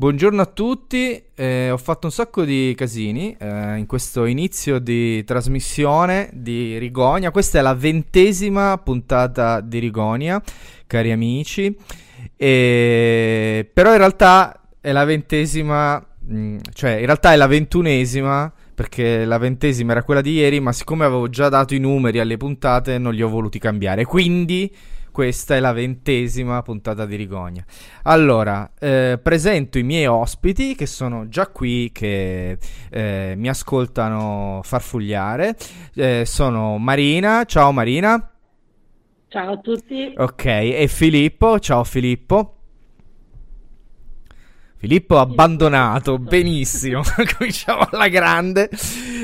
Buongiorno a tutti, eh, ho fatto un sacco di casini eh, in questo inizio di trasmissione di Rigonia. Questa è la ventesima puntata di Rigonia, cari amici. E... Però in realtà è la ventesima, mh, mm, cioè in realtà è la ventunesima perché la ventesima era quella di ieri, ma siccome avevo già dato i numeri alle puntate non li ho voluti cambiare. Quindi questa è la ventesima puntata di Rigonia. Allora, eh, presento i miei ospiti che sono già qui, che eh, mi ascoltano farfugliare. Eh, sono Marina, ciao Marina. Ciao a tutti. Ok, e Filippo, ciao Filippo. Filippo abbandonato, benissimo, cominciamo alla grande.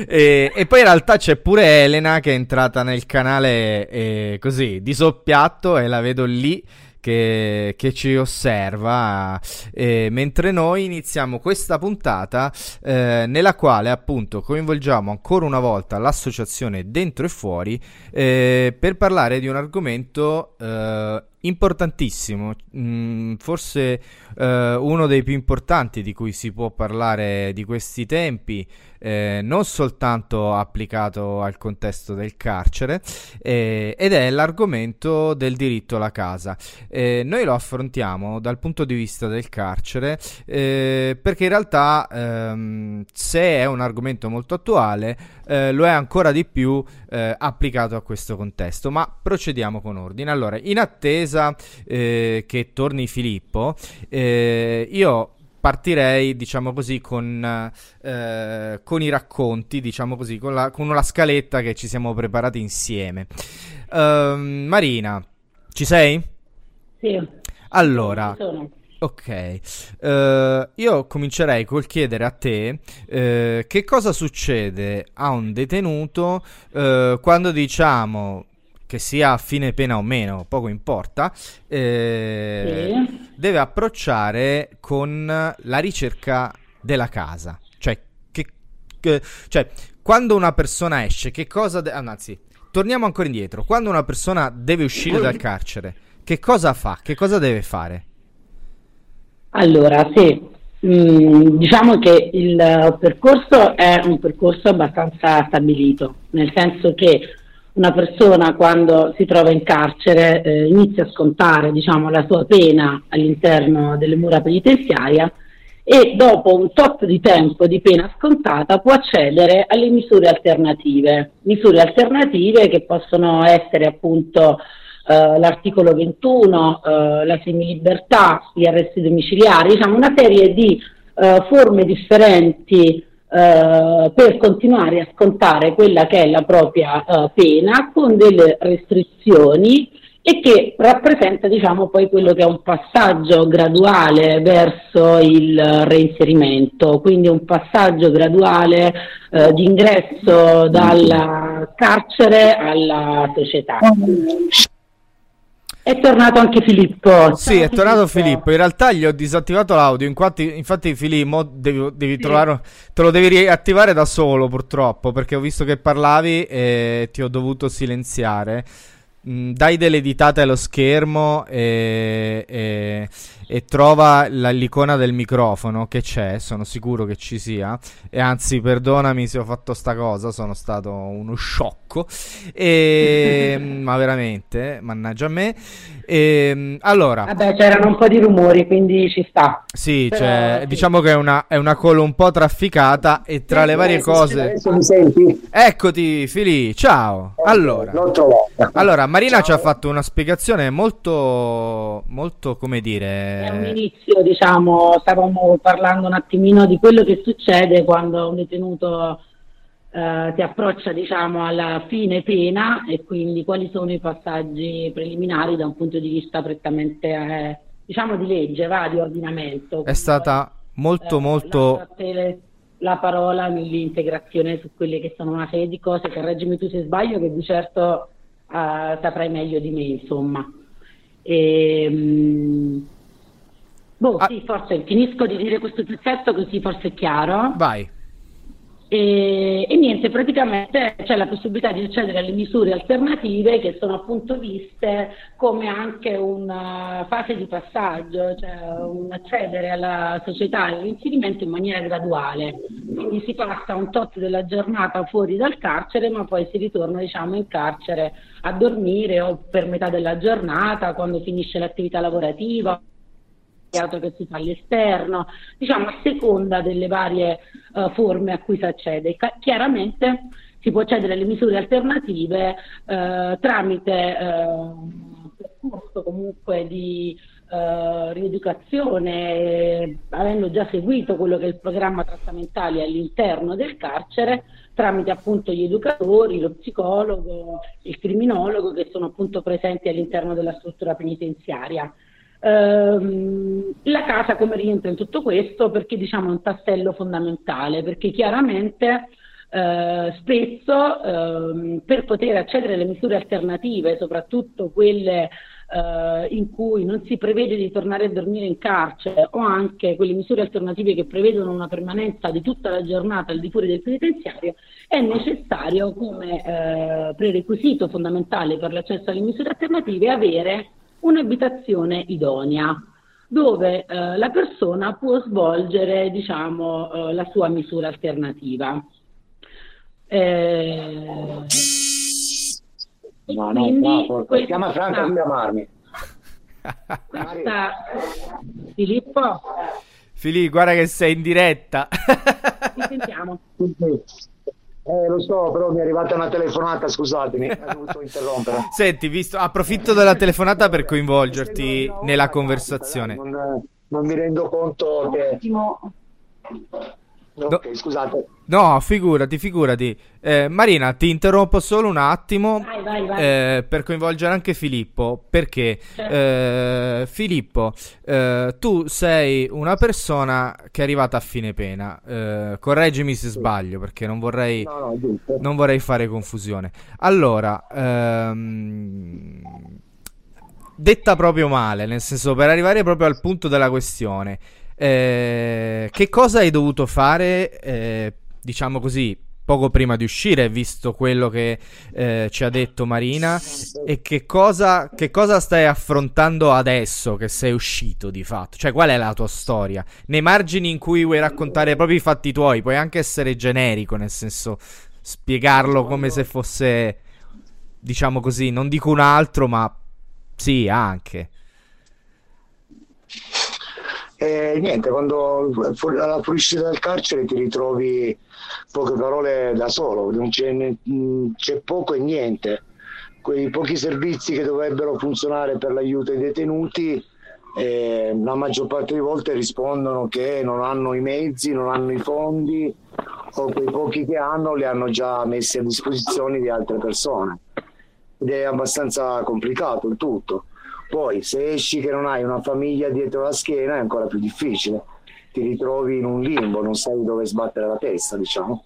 E, e, poi in realtà c'è pure Elena che è entrata nel canale eh, così, di soppiatto e la vedo lì che, che ci osserva, eh, mentre noi iniziamo questa puntata eh, nella quale appunto coinvolgiamo ancora una volta l'associazione Dentro e Fuori eh, per parlare di un argomento eh, importantissimo, mm, forse eh, uno dei più importanti di cui si può parlare di questi tempi, eh, non soltanto applicato al contesto del carcere, eh, ed è l'argomento del diritto alla casa. Eh, noi lo affrontiamo dal punto di vista del carcere eh, perché in realtà ehm, se è un argomento molto attuale, eh, lo è ancora di più applicato a questo contesto. Ma procediamo con ordine. Allora, in attesa che torni Filippo, io partirei, diciamo così, con, eh, con i racconti, diciamo così, con la, con la, scaletta che ci siamo preparati insieme. Uh, Marina, ci sei? Sì. Allora, ok, uh, io comincerei col chiedere a te uh, che cosa succede a un detenuto uh, quando diciamo che sia a fine pena o meno, poco importa, eh, sì. deve approcciare con la ricerca della casa. Cioè, che, che, cioè, quando una persona esce, che cosa... De- anzi, torniamo ancora indietro. Quando una persona deve uscire dal carcere, che cosa fa? Che cosa deve fare? Allora, sì, Mm, diciamo che il percorso è un percorso abbastanza stabilito, nel senso che una persona quando si trova in carcere eh, inizia a scontare diciamo, la sua pena all'interno delle mura penitenziarie e dopo un tot di tempo di pena scontata può accedere alle misure alternative, misure alternative che possono essere appunto eh, l'articolo 21, eh, la semilibertà, gli arresti domiciliari, diciamo una serie di eh, forme differenti eh, per continuare a scontare quella che è la propria uh, pena con delle restrizioni e che rappresenta diciamo poi quello che è un passaggio graduale verso il reinserimento, quindi un passaggio graduale uh, di ingresso dal carcere alla società. È tornato anche Filippo. Sì, è tornato Filippo. In realtà gli ho disattivato l'audio. Infatti, infatti Filippo, devi, devi sì. trovare, te lo devi riattivare da solo, purtroppo. Perché ho visto che parlavi e ti ho dovuto silenziare. Mm, dai delle ditate allo schermo e, e, e trova la, l'icona del microfono che c'è, sono sicuro che ci sia. E anzi, perdonami se ho fatto sta cosa, sono stato uno sciocco. E, ma veramente, mannaggia a me. E, ehm, allora, vabbè, c'erano un po' di rumori, quindi ci sta. Sì, Però, cioè, sì. diciamo che è una, è una call un po' trafficata. E tra sì, le varie cose, adesso mi senti? Eccoti, Fili. Ciao. Okay, allora, allora, Marina Ciao. ci ha fatto una spiegazione molto, molto, come dire. È un inizio, diciamo, stavamo parlando un attimino di quello che succede quando un detenuto eh, si approccia diciamo, alla fine pena e quindi quali sono i passaggi preliminari da un punto di vista prettamente eh, diciamo di legge, va, di ordinamento. È stata molto eh, molto... La parola nell'integrazione su quelle che sono una serie di cose, correggimi tu se sbaglio, che di certo uh, saprai meglio di me, insomma. E, um, boh, ah. sì, forse finisco di dire questo pezzetto così forse è chiaro. Vai. E, e, niente, praticamente c'è la possibilità di accedere alle misure alternative che sono appunto viste come anche una fase di passaggio, cioè un accedere alla società, all'inserimento in maniera graduale. Quindi si passa un tot della giornata fuori dal carcere, ma poi si ritorna diciamo, in carcere a dormire o per metà della giornata, quando finisce l'attività lavorativa che si fa all'esterno, diciamo a seconda delle varie uh, forme a cui si accede. Ca- chiaramente si può accedere alle misure alternative uh, tramite uh, percorso comunque di uh, rieducazione, avendo già seguito quello che è il programma trattamentale all'interno del carcere, tramite appunto gli educatori, lo psicologo, il criminologo che sono appunto presenti all'interno della struttura penitenziaria. Ehm, la casa come rientra in tutto questo? Perché diciamo è un tassello fondamentale, perché chiaramente eh, spesso eh, per poter accedere alle misure alternative, soprattutto quelle eh, in cui non si prevede di tornare a dormire in carcere o anche quelle misure alternative che prevedono una permanenza di tutta la giornata al di fuori del penitenziario, è necessario come eh, prerequisito fondamentale per l'accesso alle misure alternative avere un'abitazione idonea dove eh, la persona può svolgere diciamo, eh, la sua misura alternativa. Eh, no, no, no, questa, chiama Franco non chiamarmi. Questa, Filippo? Filippo, guarda che sei in diretta. Ti sentiamo. Eh, lo so, però mi è arrivata una telefonata, scusatemi, ho dovuto interrompere. Senti, visto, approfitto della telefonata per coinvolgerti nella conversazione. Non, non mi rendo conto che... Ok, no, scusate. No, figurati, figurati. Eh, Marina, ti interrompo solo un attimo vai, vai, vai. Eh, per coinvolgere anche Filippo. Perché, certo. eh, Filippo, eh, tu sei una persona che è arrivata a fine pena. Eh, correggimi se sbaglio, perché non vorrei, no, no, non vorrei fare confusione. Allora, ehm, detta proprio male, nel senso, per arrivare proprio al punto della questione. Eh, che cosa hai dovuto fare, eh, diciamo così, poco prima di uscire, visto quello che eh, ci ha detto Marina, e che cosa, che cosa, stai affrontando adesso che sei uscito di fatto? Cioè, qual è la tua storia? Nei margini in cui vuoi raccontare proprio i fatti tuoi, puoi anche essere generico, nel senso spiegarlo come se fosse, diciamo così, non dico un altro, ma sì, anche. E niente, quando alla fuoriuscita dal carcere ti ritrovi poche parole da solo, c'è, c'è poco e niente. Quei pochi servizi che dovrebbero funzionare per l'aiuto ai detenuti, eh, la maggior parte delle volte rispondono che non hanno i mezzi, non hanno i fondi o quei pochi che hanno li hanno già messi a disposizione di altre persone. Ed è abbastanza complicato il tutto. Poi se esci che non hai una famiglia dietro la schiena è ancora più difficile, ti ritrovi in un limbo, non sai dove sbattere la testa, diciamo.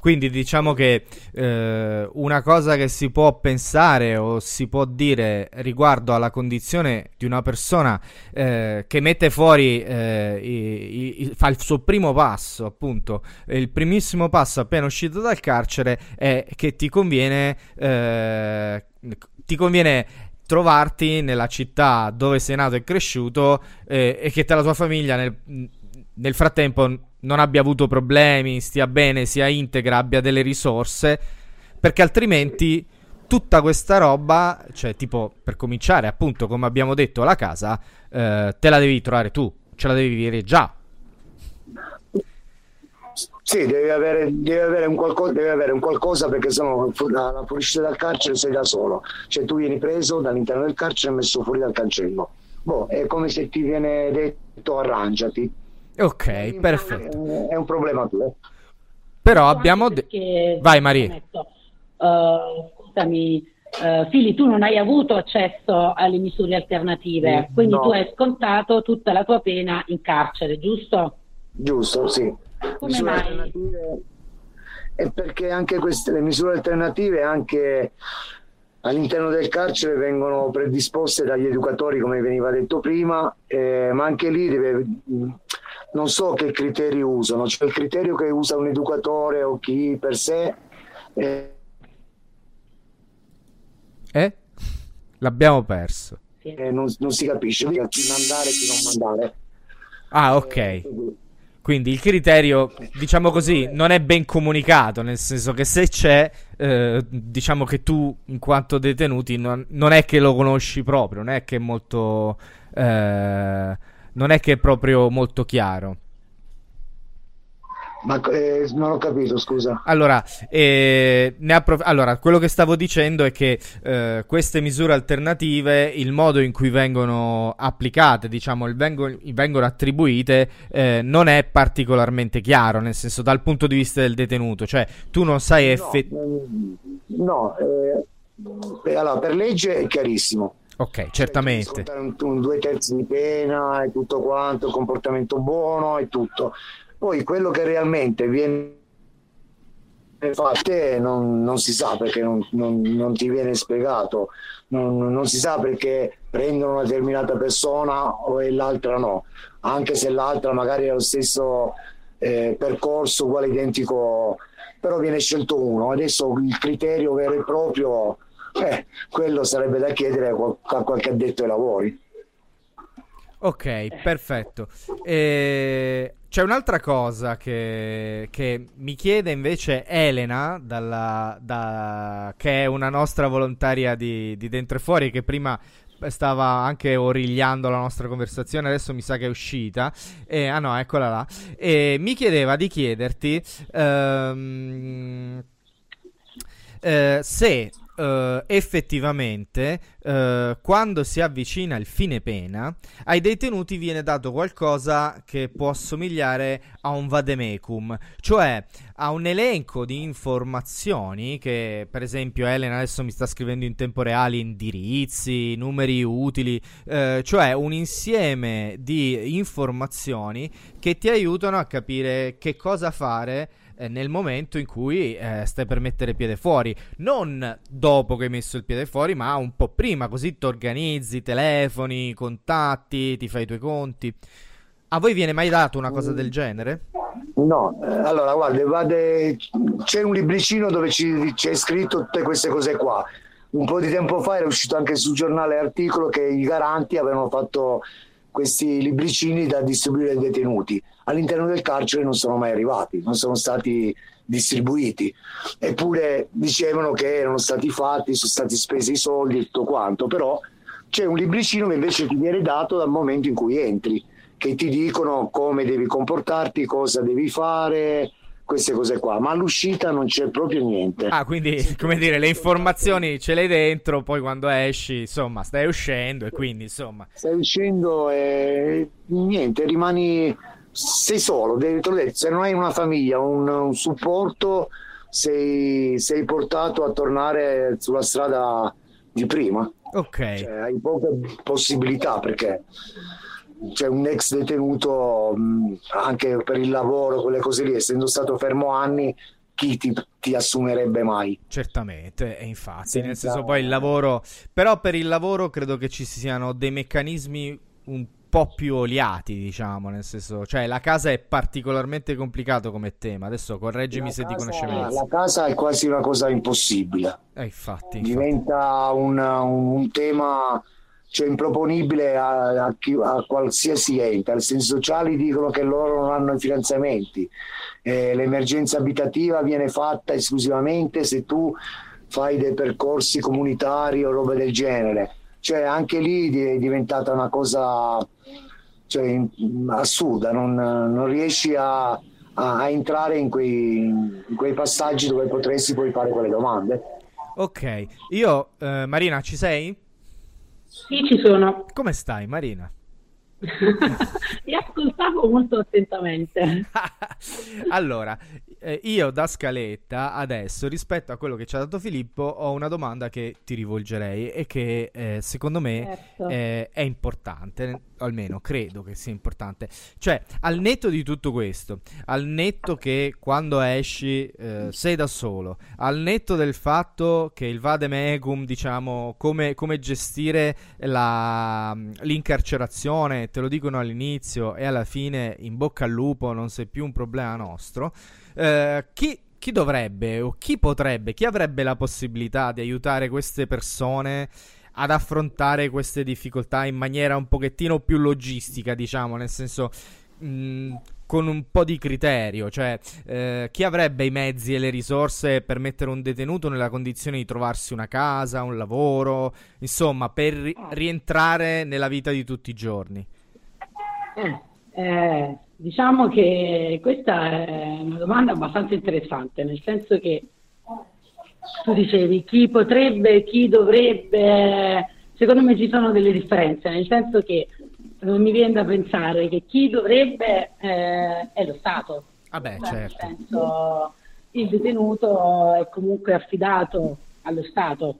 Quindi diciamo che eh, una cosa che si può pensare o si può dire riguardo alla condizione di una persona eh, che mette fuori, eh, i, i, fa il suo primo passo, appunto, il primissimo passo appena uscito dal carcere è che ti conviene, eh, ti conviene trovarti nella città dove sei nato e cresciuto eh, e che te la tua famiglia nel, nel, frattempo non abbia avuto problemi, stia bene, sia integra, abbia delle risorse, perché altrimenti tutta questa roba, cioè tipo per cominciare appunto come abbiamo detto la casa, eh, te la devi trovare tu, ce la devi vivere già sì, devi avere, devi avere, un, qualcosa, devi avere un qualcosa perché sennò la fuoriuscita dal carcere sei da solo. Cioè tu vieni preso dall'interno del carcere e messo fuori dal cancello. Boh, è come se ti viene detto arrangiati. Ok, è perfetto. È, è un problema tuo. Però abbiamo... De- Vai Maria. Uh, scusami, uh, Fili, tu non hai avuto accesso alle misure alternative, quindi no. tu hai scontato tutta la tua pena in carcere, giusto? Giusto, sì. Come mai? È perché anche queste le misure alternative anche all'interno del carcere vengono predisposte dagli educatori come veniva detto prima eh, ma anche lì deve, non so che criteri usano, c'è il criterio che usa un educatore o chi per sé. Eh, eh? L'abbiamo perso. Eh, non, non, si capisce chi mandare e chi non mandare. Ah, ok. Quindi il criterio, diciamo così, non è ben comunicato, nel senso che se c'è, eh, diciamo che tu, in quanto detenuti, non, non, è che lo conosci proprio, non è che è molto... Eh, non è che è proprio molto chiaro. Ma eh, non ho capito, scusa. Allora, eh, approf- allora, quello che stavo dicendo è che eh, queste misure alternative, il modo in cui vengono applicate, diciamo, vengono, vengono attribuite, eh, non è particolarmente chiaro, nel senso dal punto di vista del detenuto, cioè tu non sai effettivamente... No, no eh, allora, per legge è chiarissimo. Ok, certamente. Cioè, un, un, due terzi di pena e tutto quanto, comportamento buono e tutto poi quello che realmente viene fatto non, non si sa perché non, non, non ti viene spiegato, non, si sa perché prendono una determinata persona o l'altra no, anche se l'altra magari ha lo stesso eh, percorso uguale identico, però viene scelto uno. Adesso il criterio vero e proprio, eh, quello sarebbe da chiedere a qualche addetto ai lavori. Ok, perfetto. E c'è un'altra cosa che, che, mi chiede invece Elena, dalla, da, che è una nostra volontaria di, di, Dentro e Fuori, che prima stava anche origliando la nostra conversazione, adesso mi sa che è uscita. E, ah no, eccola là. E mi chiedeva di chiederti um, uh, se Uh, effettivamente uh, quando si avvicina il fine pena ai detenuti viene dato qualcosa che può assomigliare a un vademecum cioè a un elenco di informazioni che per esempio Elena adesso mi sta scrivendo in tempo reale indirizzi numeri utili uh, cioè un insieme di informazioni che ti aiutano a capire che cosa fare eh, nel momento in cui eh, stai per mettere piede fuori. Non dopo che hai messo il piede fuori, ma un po' prima, così ti organizzi, telefoni, contatti, ti fai i tuoi conti. A voi viene mai dato una cosa del genere? No, eh, allora guarda, vade... c'è un libricino dove ci, c'è scritto tutte queste cose qua. Un po' di tempo fa era uscito anche sul giornale articolo che i garanti avevano fatto questi libricini da distribuire ai detenuti. All'interno del carcere non sono mai arrivati, non sono stati distribuiti. Eppure dicevano che erano stati fatti, sono stati spesi i soldi e tutto quanto, però c'è un libricino che invece ti viene dato dal momento in cui entri, che ti dicono come devi comportarti, cosa devi fare, queste cose qua, ma all'uscita non c'è proprio niente. Ah, quindi come dire, le informazioni ce l'hai dentro, poi quando esci, insomma, stai uscendo e quindi insomma. Stai uscendo e niente, rimani sei solo, devi, se non hai una famiglia, un, un supporto, sei, sei portato a tornare sulla strada di prima. Ok. Cioè, hai poche possibilità perché c'è un ex detenuto mh, anche per il lavoro, quelle cose lì, essendo stato fermo anni, chi ti, ti assumerebbe mai? Certamente, e infatti, Senza... nel senso poi il lavoro, però per il lavoro credo che ci siano dei meccanismi un po' più oliati, diciamo, nel senso, cioè la casa è particolarmente complicato come tema. Adesso correggimi la se ti conosce meglio. La casa è quasi una cosa impossibile. Eh, infatti, Diventa infatti. Un, un, tema cioè improponibile a, a, chi, a, qualsiasi ente. Al senso sociali dicono che loro non hanno i finanziamenti, eh, l'emergenza abitativa viene fatta esclusivamente se tu fai dei percorsi comunitari o roba del genere. Cioè anche lì è diventata una cosa cioè, assurda, non, non riesci a, a, a entrare in quei, in quei, passaggi dove potresti poi fare quelle domande. Ok, io eh, Marina ci sei? Sì, ci sono. Come stai, Marina? Mi ascoltavo molto attentamente. allora, eh, io da scaletta adesso rispetto a quello che ci ha dato Filippo ho una domanda che ti rivolgerei e che eh, secondo me certo. eh, è importante, almeno credo che sia importante. Cioè, al netto di tutto questo, al netto che quando esci eh, sei da solo, al netto del fatto che il vademecum, diciamo, come, come gestire la, l'incarcerazione, te lo dicono all'inizio e alla fine in bocca al lupo non sei più un problema nostro. Eh, chi, chi dovrebbe o chi potrebbe, chi avrebbe la possibilità di aiutare queste persone ad affrontare queste difficoltà in maniera un pochettino più logistica, diciamo, nel senso mh, mm, con un po' di criterio, cioè eh, chi avrebbe i mezzi e le risorse per mettere un detenuto nella condizione di trovarsi una casa, un lavoro, insomma, per ri- rientrare nella vita di tutti i giorni? Eh, eh, Diciamo che questa è una domanda abbastanza interessante, nel senso che tu dicevi chi potrebbe, chi dovrebbe, secondo me ci sono delle differenze, nel senso che non mi viene da pensare che chi dovrebbe eh, è lo Stato. Vabbè, cioè, certo. Nel senso, il detenuto è comunque affidato allo Stato.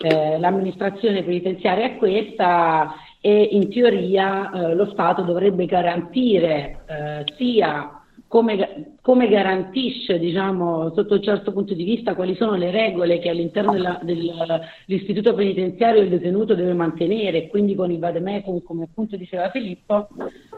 Eh, l'amministrazione penitenziaria è questa e in teoria eh, lo Stato dovrebbe garantire eh, sia come, come garantisce diciamo, sotto un certo punto di vista quali sono le regole che all'interno della, dell'istituto penitenziario il detenuto deve mantenere, quindi con il vademecum, come appunto diceva Filippo,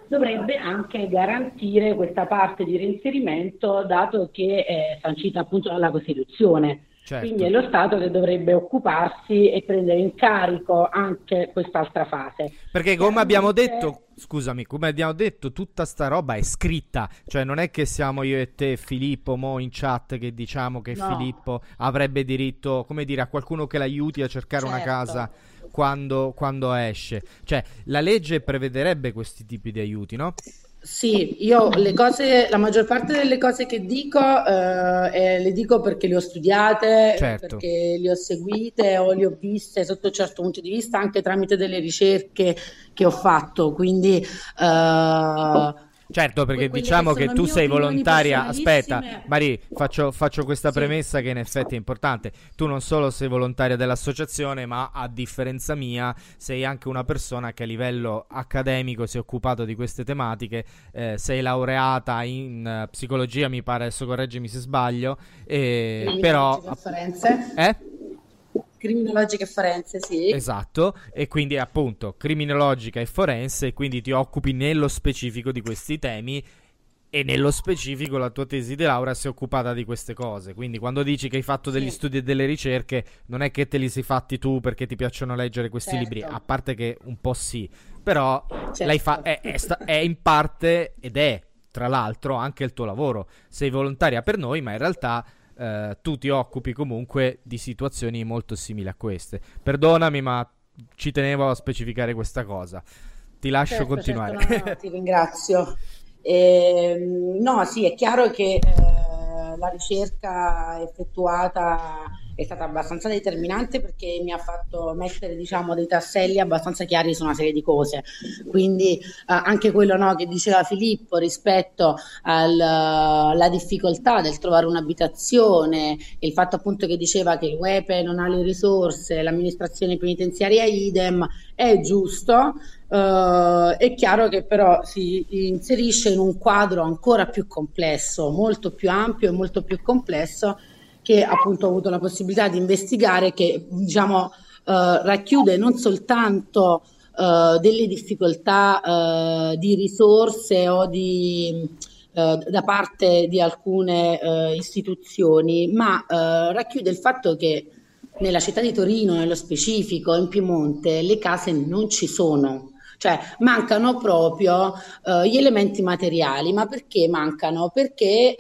dovrebbe anche garantire questa parte di reinserimento dato che è sancita appunto dalla Costituzione. Certo. Quindi è lo Stato che dovrebbe occuparsi e prendere in carico anche quest'altra fase. Perché come abbiamo detto, scusami, come abbiamo detto, tutta sta roba è scritta, cioè non è che siamo io e te, Filippo, mo in chat che diciamo che no. Filippo avrebbe diritto, come dire, a qualcuno che l'aiuti a cercare certo. una casa quando, quando esce. Cioè, la legge prevederebbe questi tipi di aiuti, no? Sì, io le cose, la maggior parte delle cose che dico eh, eh, le dico perché le ho studiate, certo. perché le ho seguite o le ho viste sotto un certo punto di vista anche tramite delle ricerche che ho fatto. Quindi eh, Certo, perché que- diciamo che, che tu sei volontaria. Aspetta, Mari, faccio, faccio questa sì. premessa che in effetti è importante. Tu non solo sei volontaria dell'associazione, ma a differenza mia, sei anche una persona che a livello accademico si è occupato di queste tematiche. Eh, sei laureata in uh, psicologia, mi pare, adesso correggimi se sbaglio. E, però. Eh? Criminologica e forense, sì. Esatto, e quindi appunto criminologica e forense, e quindi ti occupi nello specifico di questi temi e nello specifico la tua tesi di laurea si è occupata di queste cose. Quindi quando dici che hai fatto degli sì. studi e delle ricerche, non è che te li sei fatti tu perché ti piacciono leggere questi certo. libri, a parte che un po' sì, però certo. fa- è, è, sta- è in parte ed è tra l'altro anche il tuo lavoro. Sei volontaria per noi, ma in realtà eh, tu ti occupi comunque di situazioni molto simili a queste. Perdonami, ma ci tenevo a specificare questa cosa. Ti lascio certo, continuare. Certo, no, ti ringrazio. Eh, no, sì, è chiaro che eh, la ricerca effettuata è stata abbastanza determinante perché mi ha fatto mettere diciamo, dei tasselli abbastanza chiari su una serie di cose. Quindi eh, anche quello no, che diceva Filippo rispetto alla difficoltà del trovare un'abitazione, il fatto appunto che diceva che il WEPE non ha le risorse, l'amministrazione penitenziaria idem, è giusto. Uh, è chiaro che però si inserisce in un quadro ancora più complesso, molto più ampio e molto più complesso che appunto ho avuto la possibilità di investigare, che diciamo eh, racchiude non soltanto eh, delle difficoltà eh, di risorse o di, eh, da parte di alcune eh, istituzioni, ma eh, racchiude il fatto che nella città di Torino, nello specifico, in Piemonte, le case non ci sono. Cioè mancano proprio gli elementi materiali, ma perché mancano? Perché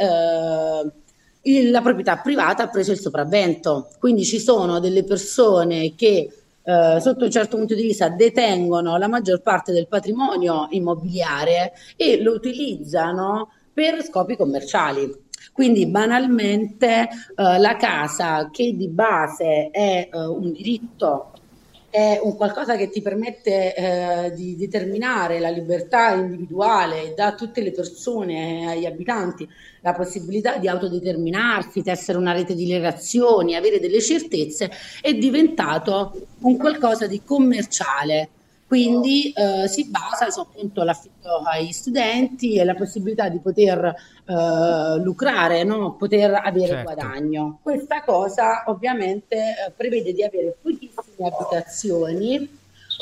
il, la proprietà privata ha preso il sopravvento. Quindi ci sono delle persone che eh, sotto un certo punto di vista detengono la maggior parte del patrimonio immobiliare e lo utilizzano per scopi commerciali. Quindi banalmente eh, la casa che di base è eh, un diritto è un qualcosa che ti permette eh, di determinare la libertà individuale dà a tutte le persone, agli abitanti, la possibilità di autodeterminarsi, tessere una rete di relazioni, avere delle certezze, è diventato un qualcosa di commerciale quindi eh, si basa su appunto l'affitto ai studenti e la possibilità di poter eh, lucrare, no? poter avere certo. guadagno. Questa cosa ovviamente eh, prevede di avere pochissime abitazioni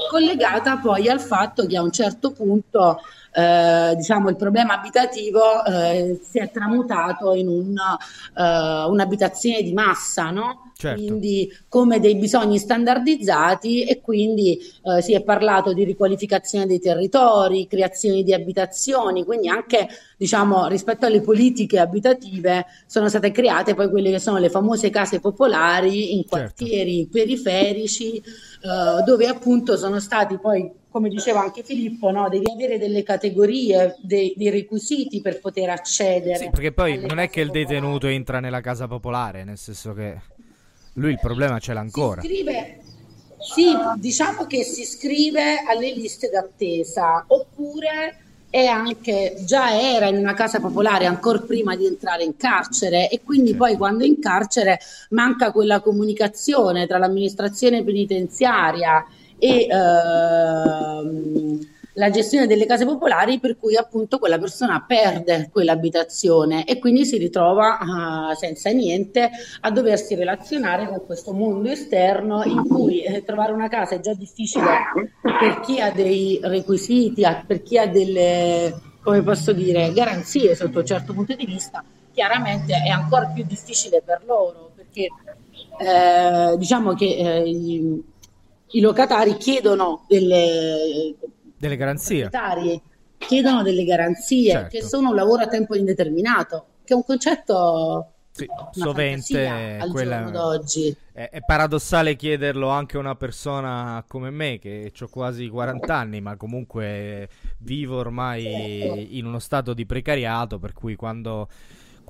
collegata poi al fatto che a un certo punto eh, diciamo, il problema abitativo eh, si è tramutato in un, eh, un'abitazione di massa, no? Certo. quindi come dei bisogni standardizzati e quindi eh, si è parlato di riqualificazione dei territori, creazione di abitazioni, quindi anche diciamo rispetto alle politiche abitative sono state create poi quelle che sono le famose case popolari in certo. quartieri certo. periferici eh, dove appunto sono stati poi come diceva anche Filippo, no? devi avere delle categorie, dei, dei, requisiti per poter accedere. Sì, perché poi non è che il detenuto popolari. entra nella casa popolare, nel senso che lui il problema ce l'ha ancora. Si scrive, sì, diciamo che si iscrive alle liste d'attesa, oppure è anche, già era in una casa popolare ancora prima di entrare in carcere e quindi certo. poi quando è in carcere manca quella comunicazione tra l'amministrazione penitenziaria e ehm, la gestione delle case popolari per cui appunto quella persona perde quell'abitazione e quindi si ritrova uh, senza niente a doversi relazionare con questo mondo esterno in cui eh, trovare una casa è già difficile per chi ha dei requisiti, per chi ha delle, come posso dire, garanzie sotto un certo punto di vista, chiaramente è ancora più difficile per loro perché eh, diciamo che eh, i locatari chiedono delle, delle garanzie. chiedono delle garanzie certo. che sono un lavoro a tempo indeterminato, che è un concetto sì, sovente quella... d'oggi. È, è, paradossale chiederlo anche a una persona come me che ho quasi 40 anni, ma comunque vivo ormai in uno stato di precariato, per cui quando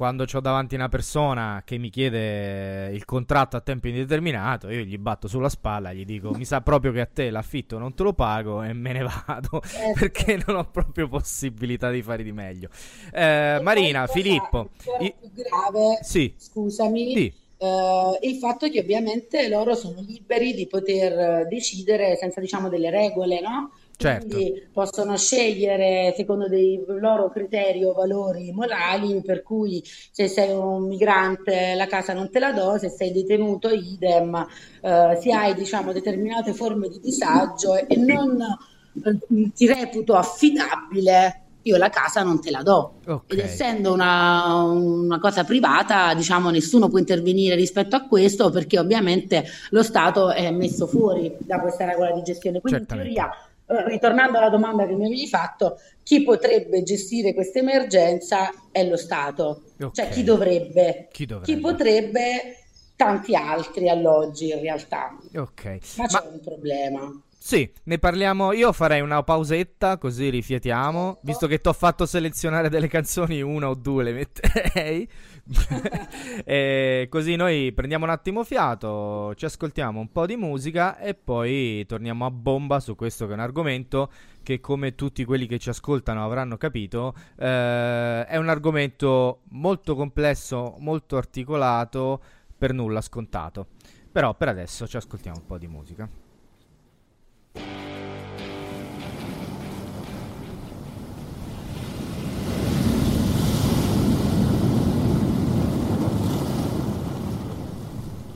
quando ho davanti una persona che mi chiede il contratto a tempo indeterminato, io gli batto sulla spalla, gli dico mi sa proprio che a te l'affitto non te lo pago e me ne vado certo. perché non ho proprio possibilità di fare di meglio. Eh, Marina, Filippo, i... più grave, sì. scusami. Sì. Uh, il fatto che ovviamente loro sono liberi di poter decidere senza diciamo delle regole, no? Certo. Quindi possono scegliere secondo dei loro criteri o valori morali, per cui se sei un migrante la casa non te la do, se sei detenuto idem, eh, se hai diciamo, determinate forme di disagio e non eh, ti reputo affidabile, io la casa non te la do. Okay. Ed essendo una, una, cosa privata, diciamo, nessuno può intervenire rispetto a questo perché ovviamente lo Stato è messo fuori da questa regola di gestione. Quindi Certamente. in teoria ritornando alla domanda che mi avevi fatto, chi potrebbe gestire questa emergenza è lo Stato. Okay. Cioè chi dovrebbe? chi dovrebbe? Chi potrebbe? Tanti altri alloggi in realtà. Ok. Ma c'è un problema. Sì, ne parliamo. Io farei una pausetta così rifiatiamo. Visto che ti ho fatto selezionare delle canzoni, una o due le metterei. e così noi prendiamo un attimo fiato, ci ascoltiamo un po' di musica e poi torniamo a bomba su questo che è un argomento che come tutti quelli che ci ascoltano avranno capito eh, è un argomento molto complesso, molto articolato, per nulla scontato. Però per adesso ci ascoltiamo un po' di musica.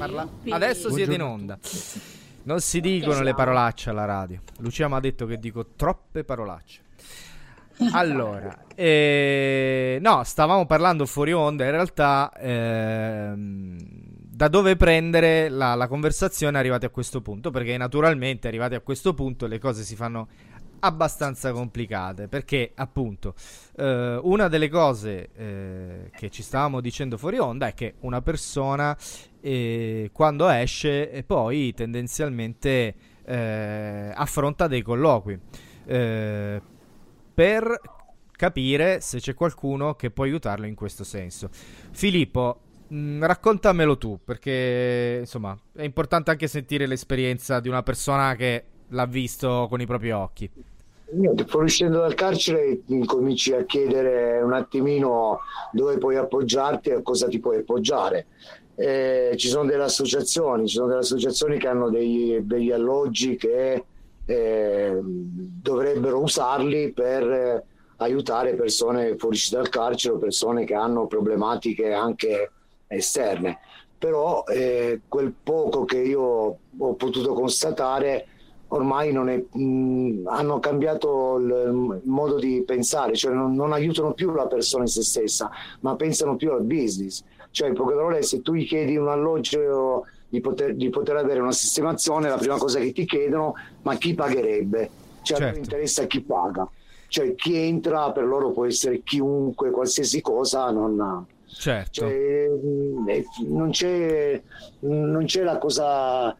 Parla. Adesso siete in onda. Non si dicono le parolacce alla radio. Lucia mi ha detto che dico troppe parolacce. Allora, eh, no, stavamo parlando fuori onda. In realtà, ehm, da dove prendere la, la conversazione arrivati a questo punto? Perché naturalmente, arrivati a questo punto, le cose si fanno abbastanza complicate perché appunto eh, una delle cose eh, che ci stavamo dicendo fuori onda è che una persona eh, quando esce e poi tendenzialmente eh, affronta dei colloqui eh, per capire se c'è qualcuno che può aiutarlo in questo senso. Filippo, mh, raccontamelo tu, perché insomma è importante anche sentire l'esperienza di una persona che l'ha visto con i propri occhi. Niente, fuoriuscendo dal carcere cominci a chiedere un attimino dove puoi appoggiarti e a cosa ti puoi appoggiare. Eh, ci sono delle associazioni, ci sono delle associazioni che hanno degli, degli alloggi che eh, dovrebbero usarli per eh, aiutare persone fuori dal carcere o persone che hanno problematiche anche esterne. Però eh, quel poco che io ho potuto constatare ormai è, mh, hanno cambiato il, il, modo di pensare, cioè non, non, aiutano più la persona in se stessa, ma pensano più al business. Cioè, in poche parole, se tu gli chiedi un alloggio di poter, di poter avere una sistemazione, la prima cosa che ti chiedono, ma chi pagherebbe? Cioè, certo. non interessa chi paga. Cioè, chi entra per loro può essere chiunque, qualsiasi cosa, non... Certo. Cioè, non, c'è, non c'è la cosa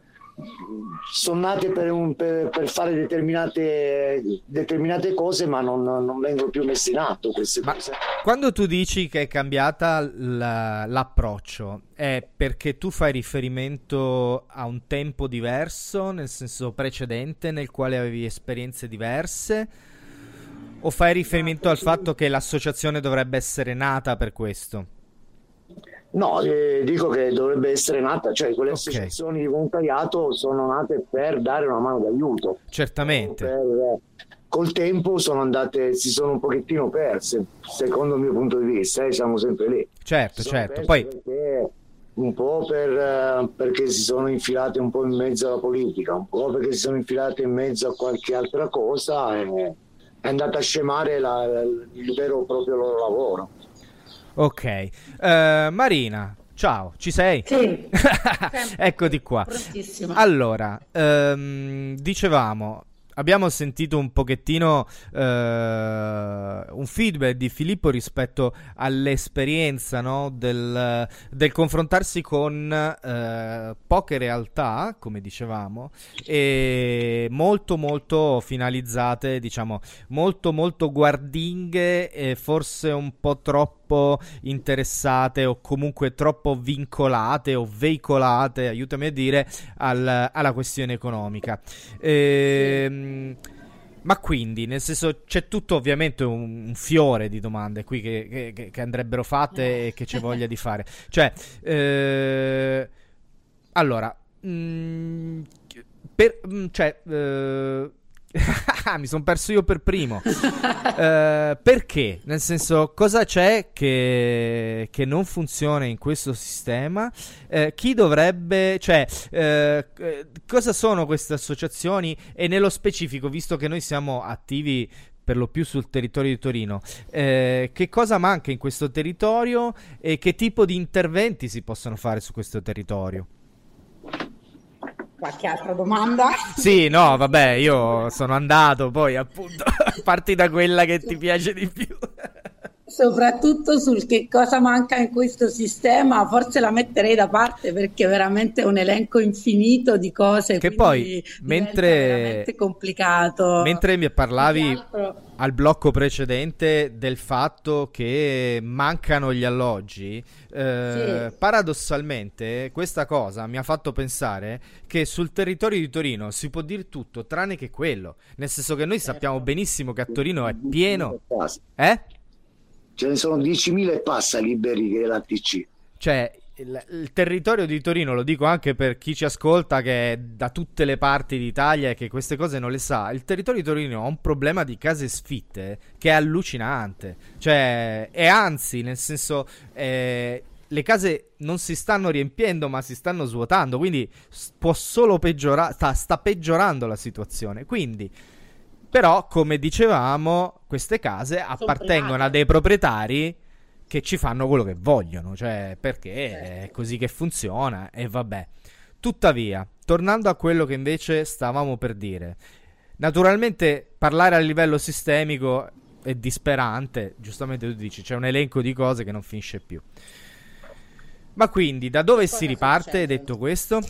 sono nate per, un, per, per fare determinate, determinate, cose, ma non, non, vengono più messe in atto queste ma cose. Quando tu dici che è cambiata la, l'approccio, è perché tu fai riferimento a un tempo diverso, nel senso precedente, nel quale avevi esperienze diverse? O fai riferimento al fatto che l'associazione dovrebbe essere nata per questo? No, eh, dico che dovrebbe essere nata, cioè quelle okay. associazioni di volontariato sono nate per dare una mano d'aiuto. Certamente. Per, eh, col tempo sono andate, si sono un pochettino perse, secondo il mio punto di vista, eh, siamo sempre lì. Certo, certo. Poi... un po' per, eh, perché si sono infilate un po' in mezzo alla politica, un po' perché si sono infilate in mezzo a qualche altra cosa e è andata a scemare la, il vero proprio loro lavoro. Ok, uh, Marina, ciao, ci sei? Sì. Eccoti qua. Allora, um, dicevamo, abbiamo sentito un pochettino uh, un feedback di Filippo rispetto all'esperienza no, del, del, confrontarsi con uh, poche realtà, come dicevamo, e molto molto finalizzate, diciamo, molto molto guardinghe e forse un po' troppo interessate o comunque troppo vincolate o veicolate, aiutami a dire, al, alla questione economica. Ehm, ma quindi, nel senso, c'è tutto ovviamente un, un fiore di domande qui che, che, che andrebbero fatte e che c'è voglia di fare. Cioè, eh, allora, mh, mm, per, mh, mm, cioè, eh, mi sono perso io per primo. uh, perché? Nel senso, cosa c'è che, che, non funziona in questo sistema? Uh, chi dovrebbe, cioè, uh, cosa sono queste associazioni? E nello specifico, visto che noi siamo attivi per lo più sul territorio di Torino. Eh, che cosa manca in questo territorio e che tipo di interventi si possono fare su questo territorio? Qualche altra domanda? Sì, no, vabbè, io sono andato, poi appunto parti da quella che ti piace di più. Soprattutto sul che cosa manca in questo sistema, forse la metterei da parte perché è veramente un elenco infinito di cose che poi mentre complicato. Mentre mi parlavi al blocco precedente del fatto che mancano gli alloggi, eh, sì. paradossalmente questa cosa mi ha fatto pensare che sul territorio di Torino si può dire tutto tranne che quello, nel senso che noi sappiamo benissimo che a Torino è pieno. Eh? Ce ne sono 10.000 e passa liberi dell'ATC. Cioè, il, il, territorio di Torino, lo dico anche per chi ci ascolta che è da tutte le parti d'Italia e che queste cose non le sa, il territorio di Torino ha un problema di case sfitte che è allucinante. Cioè, e anzi, nel senso, eh, le case non si stanno riempiendo ma si stanno svuotando, quindi può solo peggiorare, sta, sta peggiorando la situazione. Quindi però, come dicevamo, queste case Sono appartengono private. a dei proprietari che ci fanno quello che vogliono, cioè perché certo. è così che funziona e vabbè. Tuttavia, tornando a quello che invece stavamo per dire, naturalmente parlare a livello sistemico è disperante, giustamente tu dici, c'è un elenco di cose che non finisce più. Ma quindi, da dove Cosa si riparte, succede? detto questo?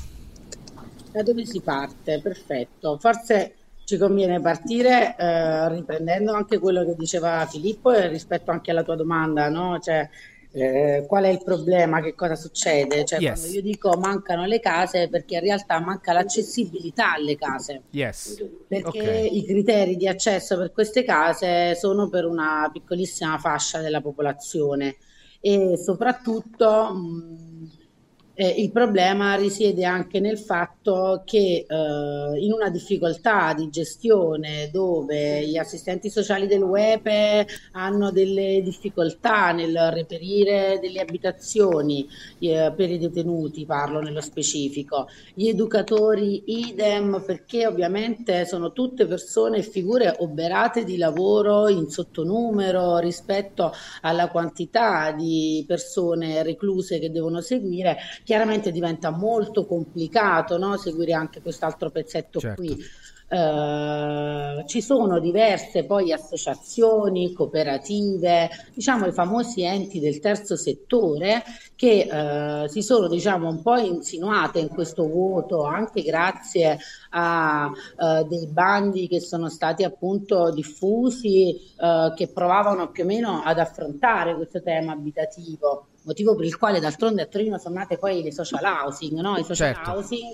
Da dove si parte? Perfetto. Forse ci conviene partire eh, riprendendo anche quello che diceva Filippo e rispetto anche alla tua domanda, no? Cioè, eh, qual è il problema, che cosa succede? Cioè, yes. quando io dico mancano le case, perché in realtà manca l'accessibilità alle case. Yes. Perché okay. i criteri di accesso per queste case sono per una piccolissima fascia della popolazione e soprattutto mh, eh, il problema risiede anche nel fatto che eh, in una difficoltà di gestione dove gli assistenti sociali del WEPE hanno delle difficoltà nel reperire delle abitazioni eh, per i detenuti, parlo nello specifico, gli educatori idem perché ovviamente sono tutte persone e figure oberate di lavoro in sottonumero rispetto alla quantità di persone recluse che devono seguire chiaramente diventa molto complicato no? seguire anche quest'altro pezzetto certo. qui. Uh, ci sono diverse poi associazioni, cooperative, diciamo i famosi enti del terzo settore che uh, si sono diciamo un po' insinuate in questo vuoto anche grazie a uh, dei bandi che sono stati appunto diffusi che provavano più o meno ad affrontare questo tema abitativo motivo per il quale d'altronde a Torino sono nate poi le social housing, no? i social certo. housing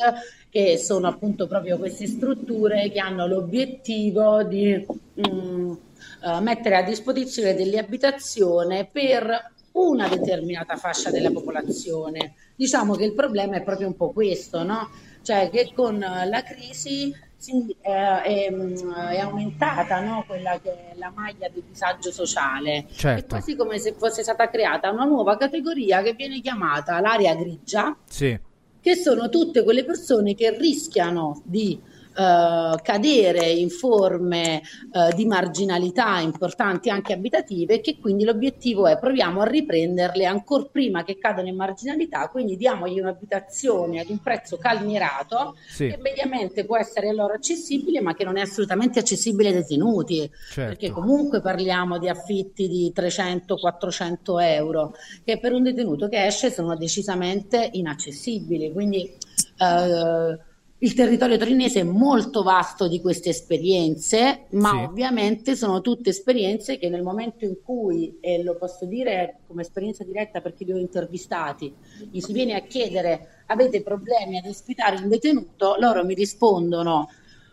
che sono appunto proprio queste strutture che hanno l'obiettivo di mh, mm, uh, mettere a disposizione delle abitazioni per una determinata fascia della popolazione. Diciamo che il problema è proprio un po' questo, no? cioè che con la crisi sì, è, è, è aumentata no? quella che è la maglia del disagio sociale. Certo. È quasi come se fosse stata creata una nuova categoria che viene chiamata l'area grigia, sì. che sono tutte quelle persone che rischiano di eh, cadere in forme uh, di marginalità importanti anche abitative che quindi l'obiettivo è proviamo a riprenderle ancora prima che cadano in marginalità, quindi diamogli un'abitazione ad un prezzo calmierato sì. che mediamente può essere allora accessibile ma che non è assolutamente accessibile ai detenuti, certo. perché comunque parliamo di affitti di 300-400 euro che per un detenuto che esce sono decisamente inaccessibili, quindi uh, il territorio torinese è molto vasto di queste esperienze, ma sì. ovviamente sono tutte esperienze che nel momento in cui, e lo posso dire come esperienza diretta per chi li ho intervistati, gli si viene a chiedere avete problemi ad ospitare un detenuto, loro mi rispondono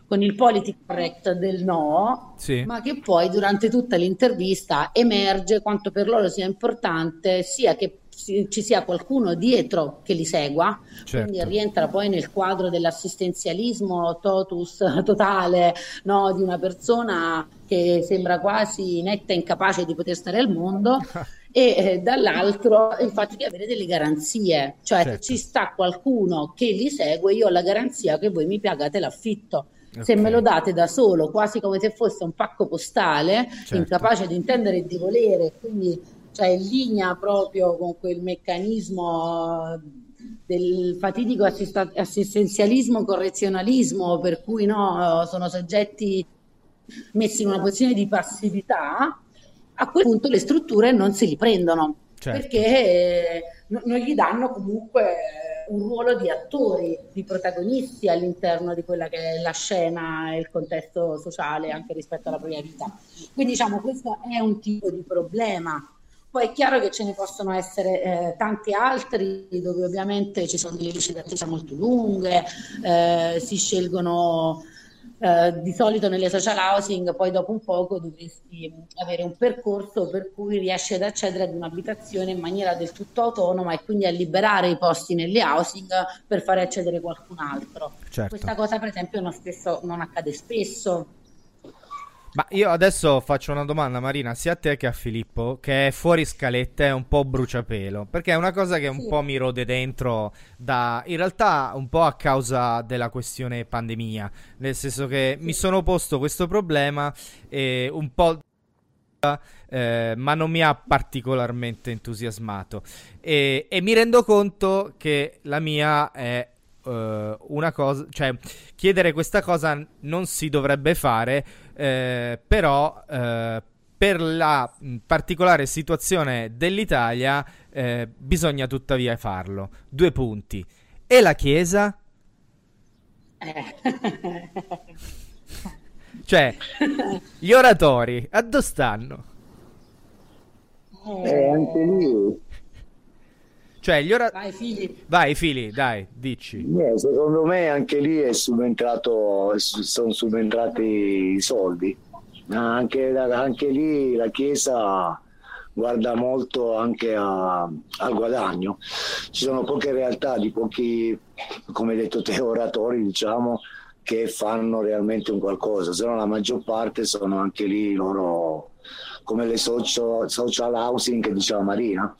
con il politic correct del no, sì. ma che poi durante tutta l'intervista emerge quanto per loro sia importante sia che ci sia qualcuno dietro che li segua, certo. quindi rientra poi nel quadro dell'assistenzialismo totus totale no? di una persona che sembra quasi netta e incapace di poter stare al mondo. e eh, dall'altro il fatto di avere delle garanzie, cioè certo. ci sta qualcuno che li segue, io ho la garanzia che voi mi pagate l'affitto. Okay. Se me lo date da solo, quasi come se fosse un pacco postale, certo. incapace di intendere e di volere, quindi cioè in linea proprio con quel meccanismo del fatidico assist- assistenzialismo correzionalismo per cui no, sono soggetti messi in una posizione di passività, a quel punto le strutture non se li prendono certo. perché eh, non gli danno comunque un ruolo di attori, di protagonisti all'interno di quella che è la scena e il contesto sociale anche rispetto alla propria vita. Quindi diciamo questo è un tipo di problema poi è chiaro che ce ne possono essere eh, tanti altri dove ovviamente ci sono delle liste d'attesa molto lunghe, eh, si scelgono eh, di solito nelle social housing, poi dopo un poco dovresti avere un percorso per cui riesci ad accedere ad un'abitazione in maniera del tutto autonoma e quindi a liberare i posti nelle housing per fare accedere qualcun altro. Certo. Questa cosa per esempio non, spesso, non accade spesso ma io adesso faccio una domanda, Marina, sia a te che a Filippo, che è fuori scaletta e un po' bruciapelo, perché è una cosa che un sì. po' mi rode dentro da, in realtà un po' a causa della questione pandemia, nel senso che mi sono posto questo problema e un po'... Eh, ma non mi ha particolarmente entusiasmato. E, e mi rendo conto che la mia è uh, una cosa, cioè chiedere questa cosa non si dovrebbe fare, eh, però eh, per la particolare situazione dell'Italia eh, bisogna tuttavia farlo. Due punti. E la Chiesa? cioè, gli oratori, a dove stanno? Eh, anche lì Cioè, gli ora... Vai, figli. Vai, figli, dai, dici. Yeah, secondo me anche lì è subentrato, sono subentrati i soldi. Anche, anche lì la Chiesa guarda molto anche a, al guadagno. Ci sono poche realtà di pochi, come hai detto te, oratori, diciamo, che fanno realmente un qualcosa, se no la maggior parte sono anche lì loro come le social, social housing che diceva Marina,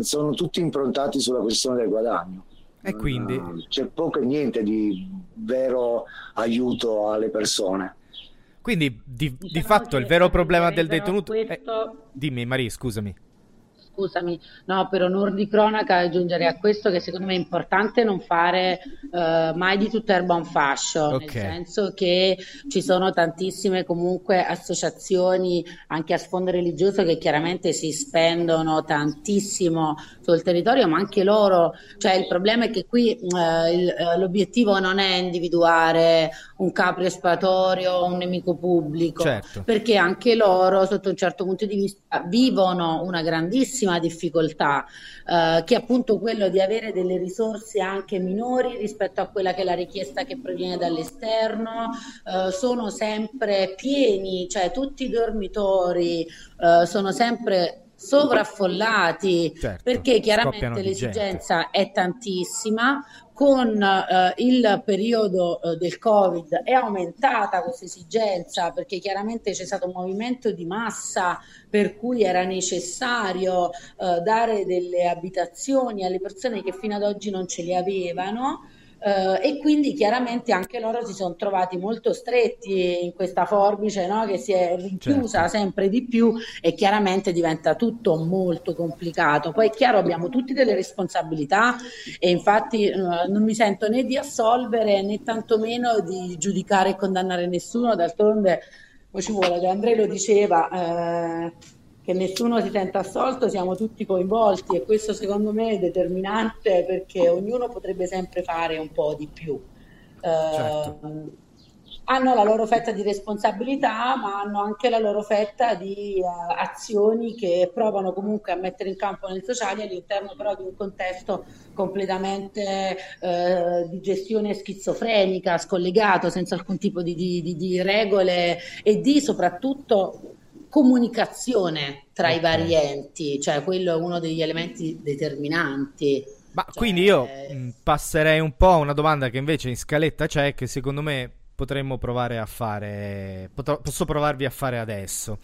sono tutti improntati sulla questione del guadagno. E quindi? C'è poco e niente di vero aiuto alle persone. Quindi di, diciamo di fatto il vero problema del detenuto... Questo... Eh, dimmi Maria, scusami scusami, no, per onor di cronaca aggiungerei a questo che secondo me è importante non fare uh, mai di tutta erba un fascio, okay. nel senso che ci sono tantissime comunque associazioni anche a sfondo religioso che chiaramente si spendono tantissimo sul territorio, ma anche loro, cioè il problema è che qui uh, il, uh, l'obiettivo non è individuare un capro espiatorio, un nemico pubblico, certo. perché anche loro sotto un certo punto di vista vivono una grandissima grandissima difficoltà, eh, che è appunto quello di avere delle risorse anche minori rispetto a quella che è la richiesta che proviene dall'esterno, eh, sono sempre pieni, cioè tutti i dormitori eh, sono sempre sovraffollati certo, perché chiaramente l'esigenza è tantissima. Con eh, il periodo eh, del Covid è aumentata questa esigenza perché chiaramente c'è stato un movimento di massa per cui era necessario eh, dare delle abitazioni alle persone che fino ad oggi non ce le avevano Uh, e quindi chiaramente anche loro si sono trovati molto stretti in questa forbice no? che si è rinchiusa certo. sempre di più e chiaramente diventa tutto molto complicato. Poi è chiaro abbiamo tutti delle responsabilità e infatti uh, non mi sento né di assolvere né tantomeno di giudicare e condannare nessuno, d'altronde poi ci vuole, Andrea lo diceva. Uh, che nessuno si senta assolto, siamo tutti coinvolti e questo secondo me è determinante perché ognuno potrebbe sempre fare un po' di più. Certo. Uh, hanno la loro fetta di responsabilità, ma hanno anche la loro fetta di uh, azioni che provano comunque a mettere in campo nel sociale all'interno però di un contesto completamente uh, di gestione schizofrenica, scollegato, senza alcun tipo di, di, di regole e di soprattutto comunicazione tra okay. i vari enti, cioè quello è uno degli elementi determinanti. Ma cioè, quindi io eh... Mm, passerei un po' a una domanda che invece in scaletta c'è, che secondo me potremmo provare a fare, posso provarvi a fare adesso.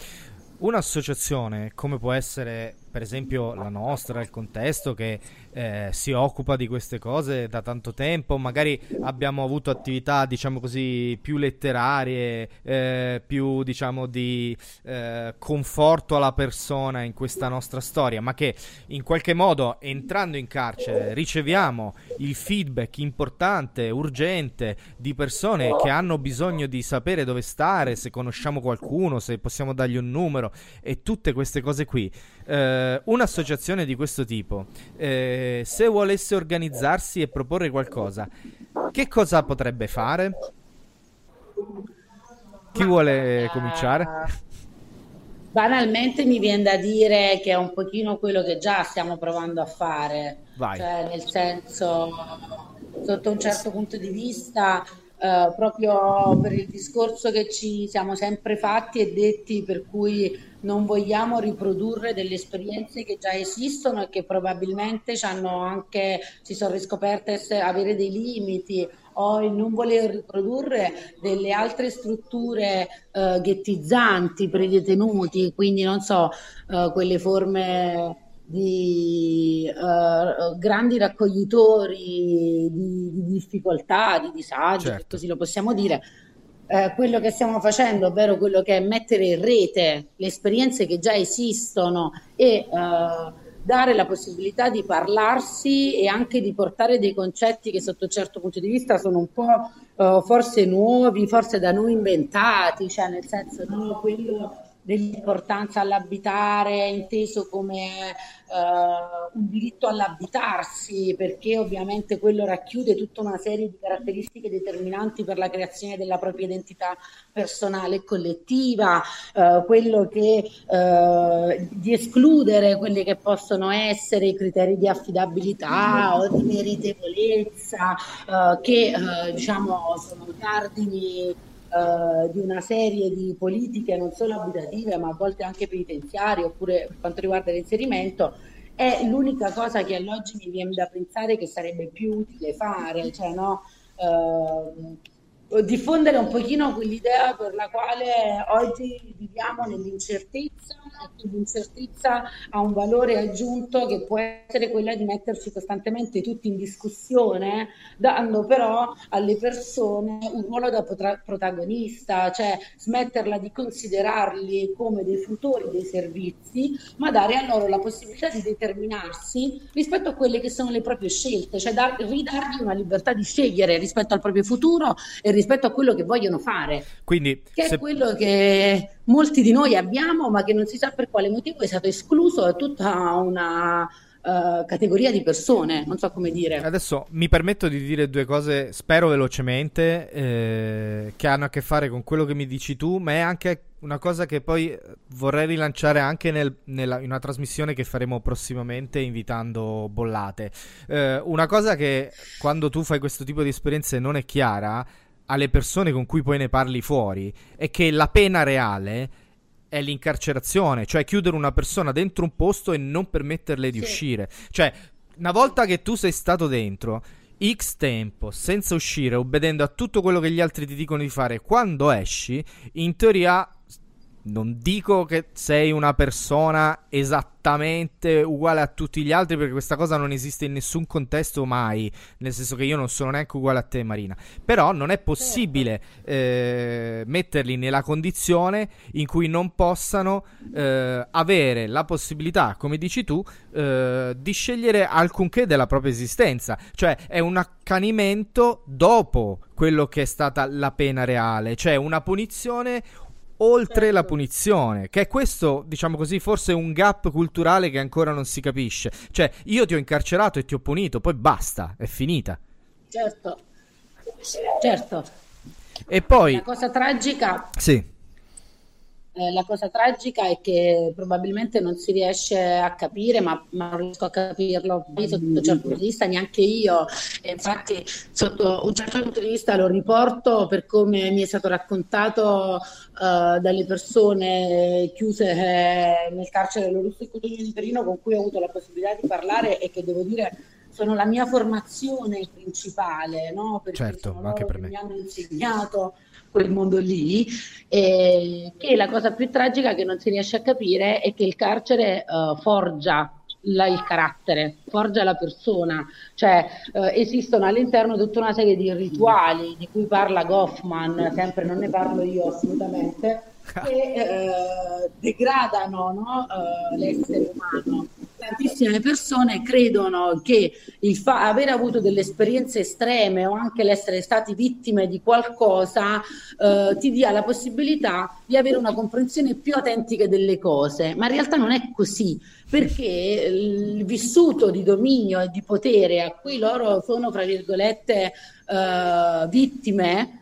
Un'associazione come può essere per esempio la nostra, il contesto che eh, si occupa di queste cose da tanto tempo, magari abbiamo avuto attività diciamo così più letterarie, eh, più diciamo di eh, conforto alla persona in questa nostra storia, ma che in qualche modo entrando in carcere riceviamo il feedback importante, urgente di persone che hanno bisogno di sapere dove stare, se conosciamo qualcuno, se possiamo dargli un numero e tutte queste cose qui. Eh, un'associazione di questo tipo, eh, se volesse organizzarsi e proporre qualcosa, che cosa potrebbe fare? Chi vuole uh, cominciare? Banalmente mi viene da dire che è un pochino quello che già stiamo provando a fare, Vai. cioè nel senso, sotto un certo punto di vista, Uh, proprio per il discorso che ci siamo sempre fatti e detti per cui non vogliamo riprodurre delle esperienze che già esistono e che probabilmente anche, si sono riscoperte essere, avere dei limiti o il non voler riprodurre delle altre strutture uh, ghettizzanti per i detenuti, quindi non so, uh, quelle forme di uh, grandi raccoglitori di, di, difficoltà, di disagi, certo. così lo possiamo dire. Uh, quello che stiamo facendo, ovvero quello che è mettere in rete le esperienze che già esistono e uh, dare la possibilità di parlarsi e anche di portare dei concetti che sotto un certo punto di vista sono un po' forse nuovi, forse da noi inventati, cioè nel senso di quello dell'importanza all'abitare inteso come uh, un diritto all'abitarsi, perché ovviamente quello racchiude tutta una serie di caratteristiche determinanti per la creazione della propria identità personale e collettiva, uh, quello che uh, di escludere quelli che possono essere i criteri di affidabilità o di meritevolezza, che diciamo sono cardini eh, di una serie di politiche non solo abitative ma a volte anche penitenziarie oppure per quanto riguarda l'inserimento è l'unica cosa che all'oggi mi viene da pensare che sarebbe più utile fare, cioè no, eh, diffondere un pochino quell'idea per la quale oggi viviamo nell'incertezza che l'incertezza ha un valore aggiunto che può essere quella di metterci costantemente tutti in discussione, dando però alle persone un ruolo da potra- protagonista, cioè smetterla di considerarli come dei frutori dei servizi, ma dare a loro la possibilità di determinarsi rispetto a quelle che sono le proprie scelte, cioè dar- ridargli una libertà di scegliere rispetto al proprio futuro e rispetto a quello che vogliono fare. Quindi, che se... è quello che molti di noi abbiamo, ma che non si sa per quale motivo è stato escluso da tutta una Uh, categoria di persone, non so come dire. Adesso mi permetto di dire due cose, spero velocemente, eh, che hanno a che fare con quello che mi dici tu, ma è anche una cosa che poi vorrei rilanciare anche nel, nella, in una trasmissione che faremo prossimamente invitando Bollate. Eh, una cosa che quando tu fai questo tipo di esperienze non è chiara alle persone con cui poi ne parli fuori è che la pena reale è l'incarcerazione, cioè chiudere una persona dentro un posto e non permetterle di sì. uscire. Cioè, una volta che tu sei stato dentro X tempo senza uscire, obbedendo a tutto quello che gli altri ti dicono di fare, quando esci, in teoria non dico che sei una persona esattamente uguale a tutti gli altri perché questa cosa non esiste in nessun contesto mai, nel senso che io non sono neanche uguale a te Marina, però non è possibile eh, metterli nella condizione in cui non possano eh, avere la possibilità, come dici tu, eh, di scegliere alcunché della propria esistenza, cioè è un accanimento dopo quello che è stata la pena reale, cioè una punizione oltre certo. la punizione, che è questo, diciamo così, forse un gap culturale che ancora non si capisce. Cioè, io ti ho incarcerato e ti ho punito, poi basta, è finita. Certo, certo. E poi... La cosa tragica... Sì eh, la cosa tragica è che probabilmente non si riesce a capire, ma, ma non riesco a capirlo sotto un certo punto di vista neanche io. E infatti, sotto un certo punto di vista lo riporto per come mi è stato raccontato uh, dalle persone chiuse eh, nel carcere dell'Orusco di Torino con cui ho avuto la possibilità di parlare e che devo dire sono la mia formazione principale, no? perché certo, anche per me. mi hanno insegnato quel mondo lì, e che la cosa più tragica che non si riesce a capire è che il carcere uh, forgia la, il carattere, forgia la persona, cioè uh, esistono all'interno tutta una serie di rituali di cui parla Goffman, sempre non ne parlo io assolutamente, che uh, degradano no, l'essere umano tantissime persone credono che il fa- aver avuto delle esperienze estreme o anche l'essere stati vittime di qualcosa eh, ti dia la possibilità di avere una comprensione più autentica delle cose, ma in realtà non è così, perché il vissuto di dominio e di potere a cui loro sono, fra virgolette, eh, vittime,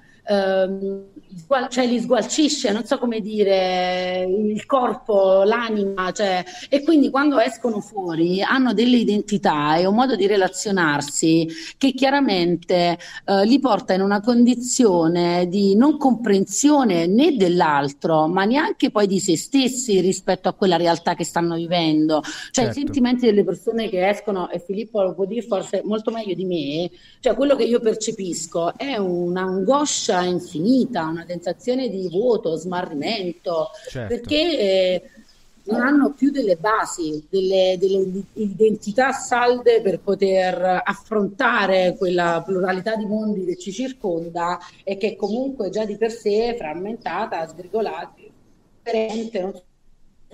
ehm, cioè li sgualcisce, non so come dire, il corpo, l'anima, cioè, e quindi quando escono fuori hanno delle identità e un modo di relazionarsi che chiaramente eh, li porta in una condizione di non comprensione né dell'altro, ma neanche poi di se stessi rispetto a quella realtà che stanno vivendo. Cioè certo. i sentimenti delle persone che escono, e Filippo lo può dire forse molto meglio di me, cioè quello che io percepisco è un'angoscia infinita, una sensazione di vuoto, smarrimento, certo. perché eh, non hanno più delle basi, delle, delle, identità salde per poter affrontare quella pluralità di mondi che ci circonda e che comunque già di per sé è frammentata, sbrigolata, differente, non so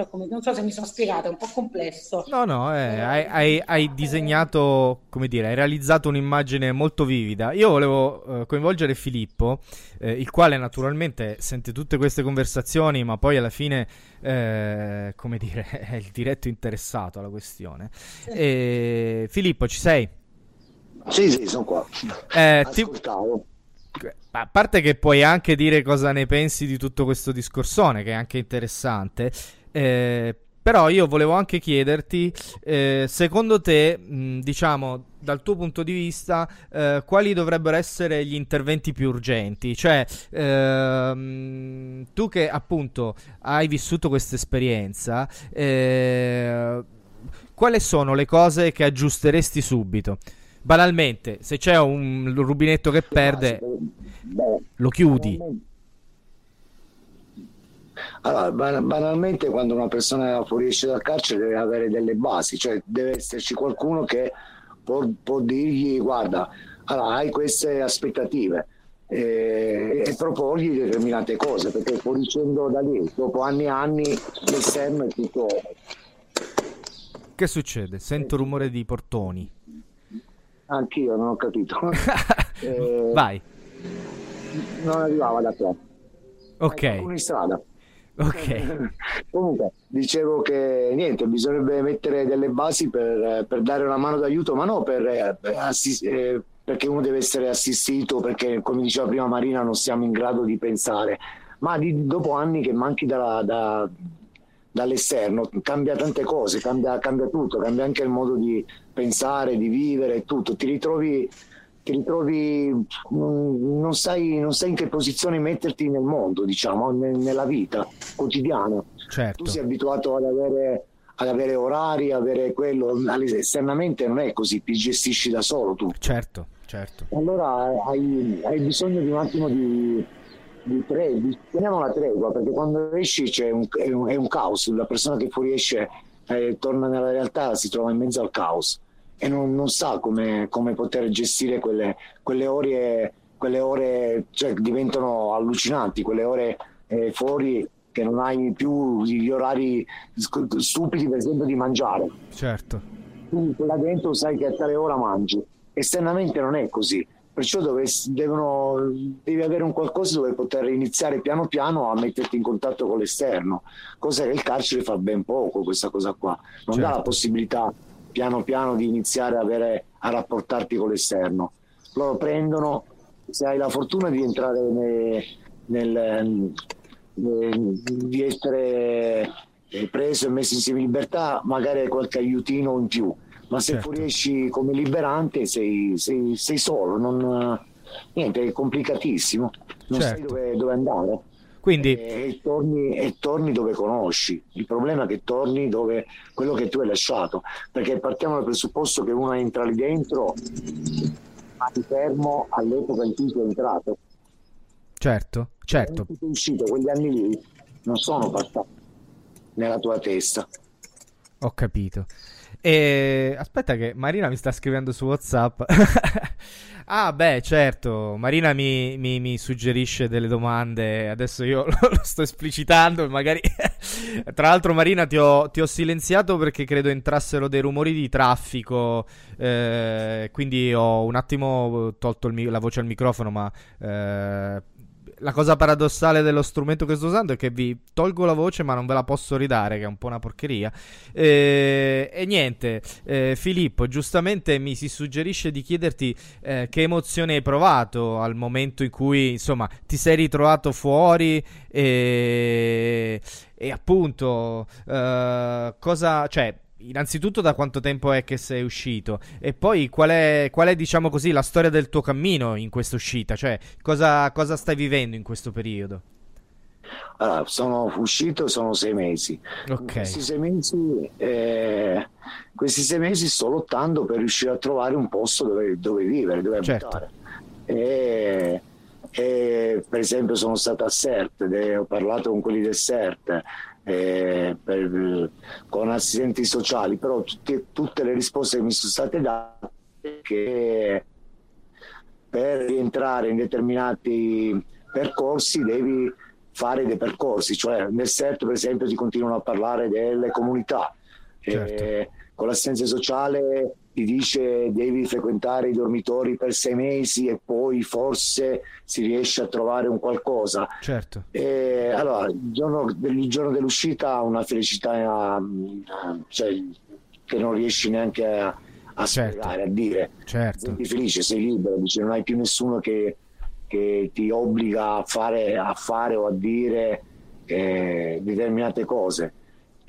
come, non so se mi sono spiegata, è un po' complesso. No, no, eh, hai, hai, hai, disegnato, come dire, hai realizzato un'immagine molto vivida. Io volevo eh, coinvolgere Filippo, eh, il quale naturalmente sente tutte queste conversazioni, ma poi alla fine, eh, come dire, è il diretto interessato alla questione. Sì. Filippo, ci sei? Sì, sì, sono qua. Eh, ti... A parte che puoi anche dire cosa ne pensi di tutto questo discorsone, che è anche interessante. Eh, però io volevo anche chiederti, eh, secondo te, mh, diciamo, dal tuo punto di vista, eh, quali dovrebbero essere gli interventi più urgenti? Cioè, ehm, tu che appunto hai vissuto questa esperienza, eh, quali sono le cose che aggiusteresti subito? Banalmente, se c'è un rubinetto che perde, lo chiudi. Allora, banalmente quando una persona fuoriesce dal carcere deve avere delle basi, cioè deve esserci qualcuno che può, può dirgli guarda, allora, hai queste aspettative e, e proporgli determinate cose, perché fuoriuscendo da lì, dopo anni e anni, l'esterno è tutto... Che succede? Sento rumore di portoni. Anch'io non ho capito. eh, Vai. Non arrivava da qua. Ok. In strada. Ok. Comunque, dicevo che niente, bisognerebbe mettere delle basi per, per dare una mano d'aiuto, ma no per, per assist- eh, perché uno deve essere assistito, perché come diceva prima Marina non siamo in grado di pensare, ma di, dopo anni che manchi da, da, dall'esterno cambia tante cose, cambia, cambia tutto, cambia anche il modo di pensare, di vivere, tutto. Ti ritrovi ti ritrovi, non sai, non sai in che posizione metterti nel mondo, diciamo, nella vita quotidiana. Certo. Tu sei abituato ad avere, ad avere orari, avere quello, esternamente non è così, ti gestisci da solo tu. Certo, certo. Allora hai, hai bisogno di un attimo di, di tregua, teniamo la tregua, perché quando esci c'è un, è, un, è un caos, la persona che fuoriesce eh, torna nella realtà, si trova in mezzo al caos e non, non sa come, come, poter gestire quelle, quelle ore, quelle ore cioè, diventano allucinanti, quelle ore eh, fuori che non hai più gli orari stupidi per esempio di mangiare. Certo. Tu là dentro sai che a tale ora mangi, esternamente non è così. Perciò dove, devono, devi avere un qualcosa dove poter iniziare piano piano a metterti in contatto con l'esterno, cosa che il carcere fa ben poco, questa cosa qua. Non certo. dà la certo. possibilità piano piano di iniziare a, avere, a rapportarti con l'esterno. Loro prendono, se hai la fortuna di entrare nel, nel, nel di essere preso e messo insieme in libertà, magari hai qualche aiutino in più, ma se certo. fuoriesci come liberante sei, sei, sei solo, non, niente, è complicatissimo, non certo. sai dove, dove andare. Quindi... E, e, torni, e, torni, dove conosci. Il problema è che torni dove quello che tu hai lasciato. Perché partiamo dal presupposto che uno entra lì dentro, ma ti fermo all'epoca in cui sei entrato. Certo, certo. Sei uscito, quegli anni lì non sono passati nella tua testa. Ho capito. E aspetta che Marina mi sta scrivendo su WhatsApp. ah, beh, certo. Marina mi, mi, mi, suggerisce delle domande. Adesso io lo, lo sto esplicitando. Magari. Tra l'altro, Marina, ti ho, ti ho, silenziato perché credo entrassero dei rumori di traffico. Eh, quindi ho un attimo tolto il, la voce al microfono. Ma eh, la cosa paradossale dello strumento che sto usando è che vi tolgo la voce ma non ve la posso ridare, che è un po' una porcheria. E, e niente, eh, Filippo, giustamente mi si suggerisce di chiederti eh, che emozione hai provato al momento in cui, insomma, ti sei ritrovato fuori e, e appunto, eh, cosa, cioè innanzitutto da quanto tempo è che sei uscito e poi qual è, qual è diciamo così, la storia del tuo cammino in questa uscita, cioè cosa, cosa stai vivendo in questo periodo? Allora, sono uscito, sono sei mesi. Ok. Questi sei mesi, eh, questi sei mesi sto lottando per riuscire a trovare un posto dove, dove vivere, dove certo. abitare. E, e, per esempio sono stato a CERT, ho parlato con quelli del CERT, eh, per, con assistenti sociali, però tutte, tutte le risposte che mi sono state date che per rientrare in determinati percorsi devi fare dei percorsi, cioè nel set per esempio si continuano a parlare delle comunità, certo. eh, con l'assistenza sociale ti dice devi frequentare i dormitori per sei mesi e poi forse si riesce a trovare un qualcosa. Certo. E, allora, il giorno, il giorno dell'uscita una felicità cioè, che non riesci neanche a, a certo. spiegare, a dire. Certo. Sei felice, sei libero, dice, non hai più nessuno che, che ti obbliga a fare, a fare o a dire eh, determinate cose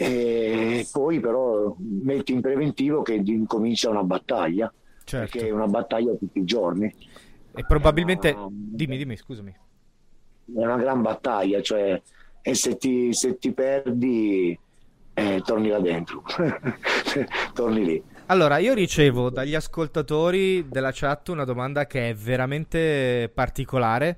e poi però metti in preventivo che incomincia una battaglia, certo. perché è una battaglia tutti i giorni. E probabilmente, una, dimmi, dimmi, scusami. È una gran battaglia, cioè, e se ti, se ti perdi, eh, torni là dentro, torni lì. Allora, io ricevo dagli ascoltatori della chat una domanda che è veramente particolare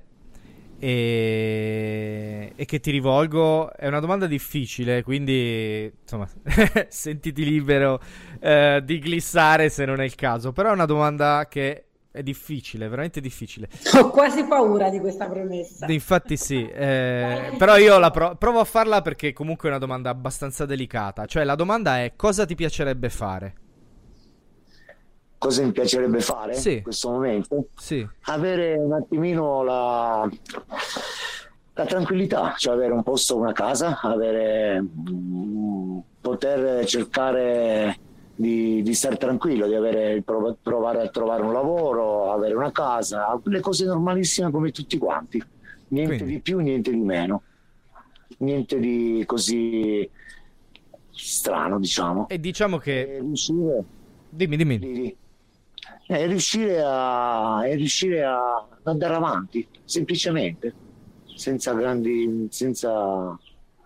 e, e, che ti rivolgo. È una domanda difficile, quindi insomma, sentiti libero eh, di glissare se non è il caso. Però è una domanda che è difficile, veramente difficile. Ho quasi paura di questa promessa. Infatti sì, eh, però io la pro- provo a farla perché comunque è una domanda abbastanza delicata. Cioè la domanda è cosa ti piacerebbe fare? Cosa mi piacerebbe fare sì. in questo momento? Sì. Avere un attimino la, la tranquillità, cioè avere un posto, una casa, avere, mm, poter cercare di, di, stare tranquillo, di avere, provare a trovare un lavoro, avere una casa, le cose normalissime come tutti quanti, niente Quindi. di più, niente di meno, niente di così strano, diciamo. E diciamo che... E riuscire... Dimmi, dimmi. Di, di, è riuscire a, è riuscire a andare avanti, semplicemente, senza grandi, senza,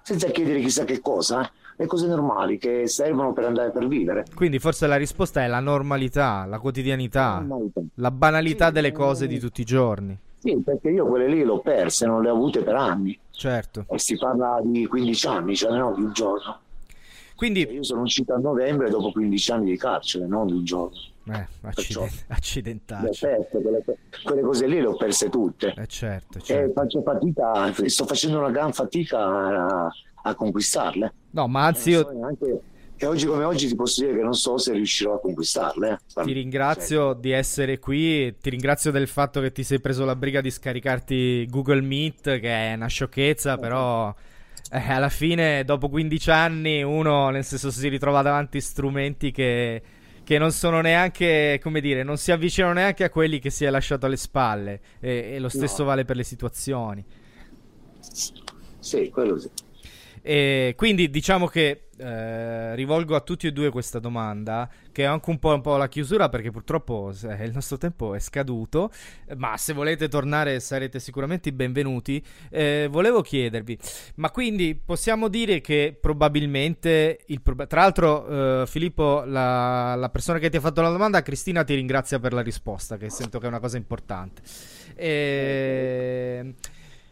senza chiedere chissà che cosa, eh? le cose normali che servono per andare per vivere. Quindi forse la risposta è la normalità, la quotidianità, la, normalità. la banalità sì, delle cose di tutti i giorni. Sì, perché io quelle lì le ho perse, non le ho avute per anni. Certo. E si parla di 15 anni, cioè non di un giorno. Quindi... Io sono uscito a novembre dopo 15 anni di carcere, non di un giorno. Eh, acciden- accidentale. Quelle, quelle, cose lì le ho perse tutte. Eh certo, certo. E faccio fatica, sto facendo una gran fatica a, a conquistarle. No, ma anzi io... Neanche... E oggi come oggi ti posso dire che non so se riuscirò a conquistarle. Eh. Ti ringrazio di essere qui, ti ringrazio del fatto che ti sei preso la briga di scaricarti Google Meet, che è una sciocchezza, però eh, alla fine dopo 15 anni uno nel senso si ritrova davanti strumenti che che non sono neanche, come dire, non si avvicinano neanche a quelli che si è lasciato alle spalle. E, e lo stesso no. vale per le situazioni. Sì, quello sì. E quindi diciamo che eh, rivolgo a tutti e due questa domanda, che è anche un po', un po', la chiusura perché purtroppo eh, il nostro tempo è scaduto, ma se volete tornare sarete sicuramente benvenuti. Eh, volevo chiedervi, ma quindi possiamo dire che probabilmente, il pro- tra l'altro eh, Filippo, la, la, persona che ti ha fatto la domanda, Cristina ti ringrazia per la risposta, che sento che è una cosa importante. E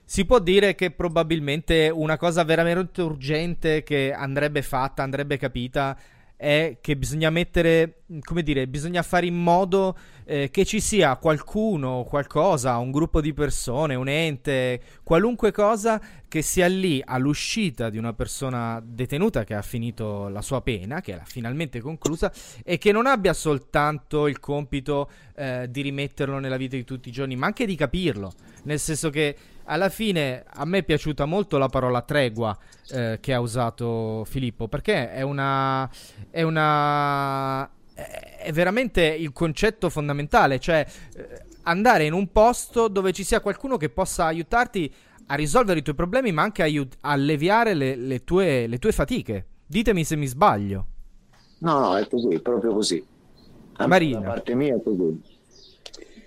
si può dire che probabilmente una cosa veramente urgente che andrebbe fatta, andrebbe capita, è che bisogna mettere, come dire, bisogna fare in modo eh, che ci sia qualcuno, qualcosa, un gruppo di persone, un ente, qualunque cosa che sia lì all'uscita di una persona detenuta che ha finito la sua pena, che l'ha finalmente conclusa, e che non abbia soltanto il compito eh, di rimetterlo nella vita di tutti i giorni, ma anche di capirlo, nel senso che alla fine a me è piaciuta molto la parola tregua eh, che ha usato Filippo, perché è una, è una. è veramente il concetto fondamentale, cioè eh, andare in un posto dove ci sia qualcuno che possa aiutarti a risolvere i tuoi problemi, ma anche aiut- a alleviare le, le, tue, le tue fatiche. Ditemi se mi sbaglio. No, no, è così, è proprio così. Marina. Da parte mia è così.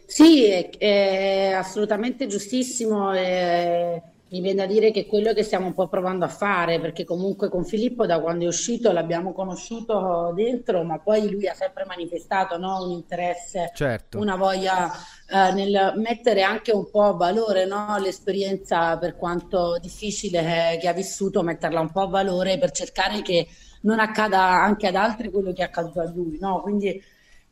Sì, è, è assolutamente giustissimo. È, mi viene da dire che è quello che stiamo un po' provando a fare, perché comunque con Filippo da quando è uscito l'abbiamo conosciuto dentro, ma poi lui ha sempre manifestato no? un interesse, certo. una voglia eh, nel mettere anche un po' a valore no? l'esperienza, per quanto difficile che ha vissuto, metterla un po' a valore per cercare che non accada anche ad altri quello che è accaduto a lui. No? Quindi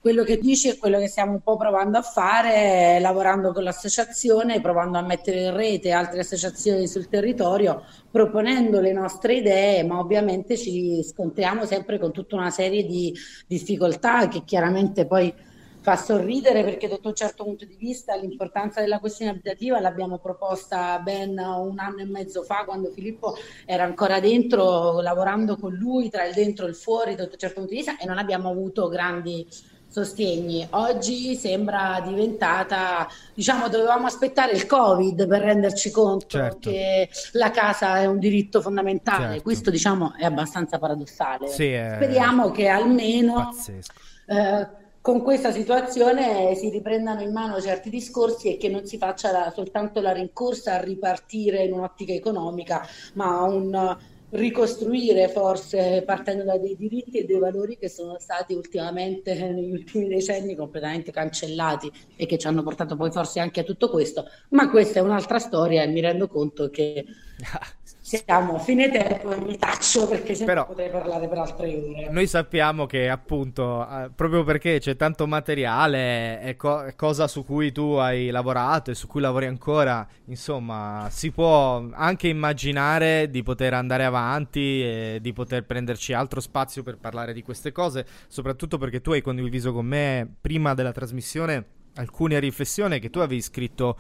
quello che dici è quello che stiamo un po' provando a fare, lavorando con l'associazione, provando a mettere in rete altre associazioni sul territorio, proponendo le nostre idee, ma ovviamente ci scontriamo sempre con tutta una serie di difficoltà che chiaramente poi fa sorridere perché sotto un certo punto di vista l'importanza della questione abitativa l'abbiamo proposta ben un anno e mezzo fa quando Filippo era ancora dentro lavorando con lui tra il dentro e il fuori sotto un certo punto di vista e non abbiamo avuto grandi sostegni. Oggi sembra diventata, diciamo, dovevamo aspettare il Covid per renderci conto certo. che la casa è un diritto fondamentale. Certo. Questo, diciamo, è abbastanza paradossale. Sì, è... Speriamo che almeno eh, con questa situazione si riprendano in mano certi discorsi e che non si faccia la, soltanto la rincorsa a ripartire in un'ottica economica, ma un ricostruire forse partendo da dei diritti e dei valori che sono stati ultimamente negli ultimi decenni completamente cancellati e che ci hanno portato poi forse anche a tutto questo, ma questa è un'altra storia e mi rendo conto che siamo a fine tempo e mi taccio perché se Però, potrei parlare per altre ore. Noi sappiamo che appunto, eh, proprio perché c'è tanto materiale, è, co- è, cosa su cui tu hai lavorato e su cui lavori ancora, insomma, si può anche immaginare di poter andare avanti e di poter prenderci altro spazio per parlare di queste cose, soprattutto perché tu hai condiviso con me prima della trasmissione alcune riflessioni che tu avevi scritto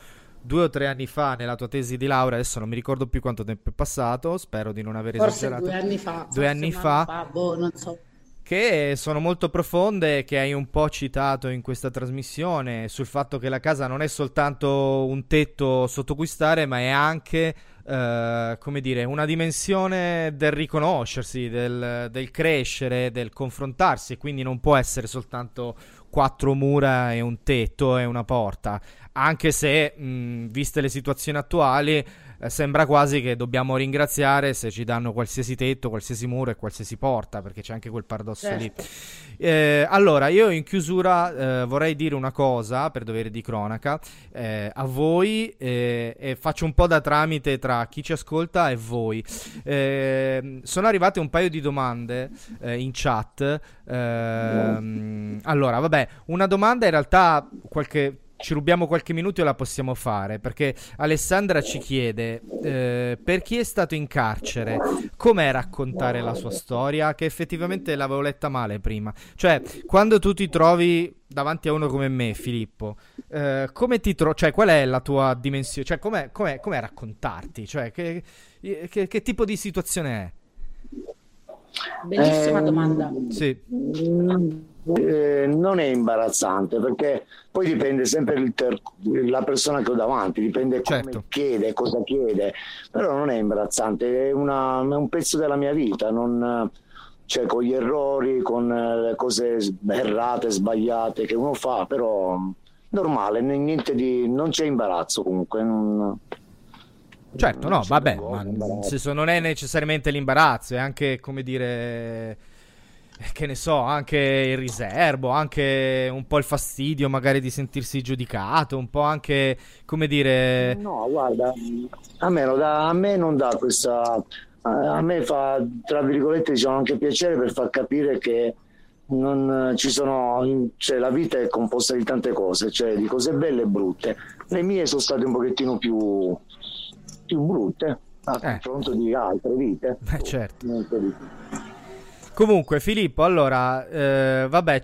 due o tre anni fa nella tua tesi di laurea, adesso non mi ricordo più quanto tempo è passato, spero di non aver forse esagerato. Due anni fa. Due anni fa. fa boh, non so. Che sono molto profonde, che hai un po' citato in questa trasmissione, sul fatto che la casa non è soltanto un tetto sotto cui stare, ma è anche Uh, come dire, una dimensione del riconoscersi, del, del, crescere, del confrontarsi, e quindi non può essere soltanto quattro mura e un tetto e una porta, anche se, mh, viste le situazioni attuali, eh, sembra quasi che dobbiamo ringraziare se ci danno qualsiasi tetto, qualsiasi muro e qualsiasi porta, perché c'è anche quel paradosso certo. lì. Eh, allora, io in chiusura eh, vorrei dire una cosa per dovere di cronaca eh, a voi eh, e faccio un po' da tramite tra chi ci ascolta e voi. Eh, sono arrivate un paio di domande in chat. Ehm, allora, vabbè, una domanda in realtà qualche ci rubiamo qualche minuto e la possiamo fare perché Alessandra ci chiede eh, per chi è stato in carcere com'è raccontare la sua storia? Che effettivamente l'avevo letta male prima. Cioè quando tu ti trovi davanti a uno come me Filippo eh, come ti trovi cioè qual è la tua dimensione cioè com'è, com'è, com'è raccontarti? Cioè che, che, che, tipo di situazione è? Bellissima eh, domanda. Sì eh, non è imbarazzante perché poi dipende sempre ter- la persona che ho davanti, dipende certo. come chiede, cosa chiede, però non è imbarazzante, è, una, è un pezzo della mia vita, non, cioè con gli errori, con le cose errate, sbagliate che uno fa, però normale, niente di, non c'è imbarazzo comunque. Non, certo, no, vabbè, ma nel senso non è necessariamente l'imbarazzo, è anche come dire che ne so, anche il riservo, anche un po' il fastidio magari di sentirsi giudicato, un po' anche, come dire... No, guarda, a me, da, a me non dà questa... A me fa, tra virgolette, diciamo anche piacere per far capire che non ci sono, cioè la vita è composta di tante cose, cioè di cose belle e brutte. Le mie sono state un pochettino più, più brutte a eh. confronto di altre vite. Beh, certo. Comunque, Filippo, allora, eh, vabbè.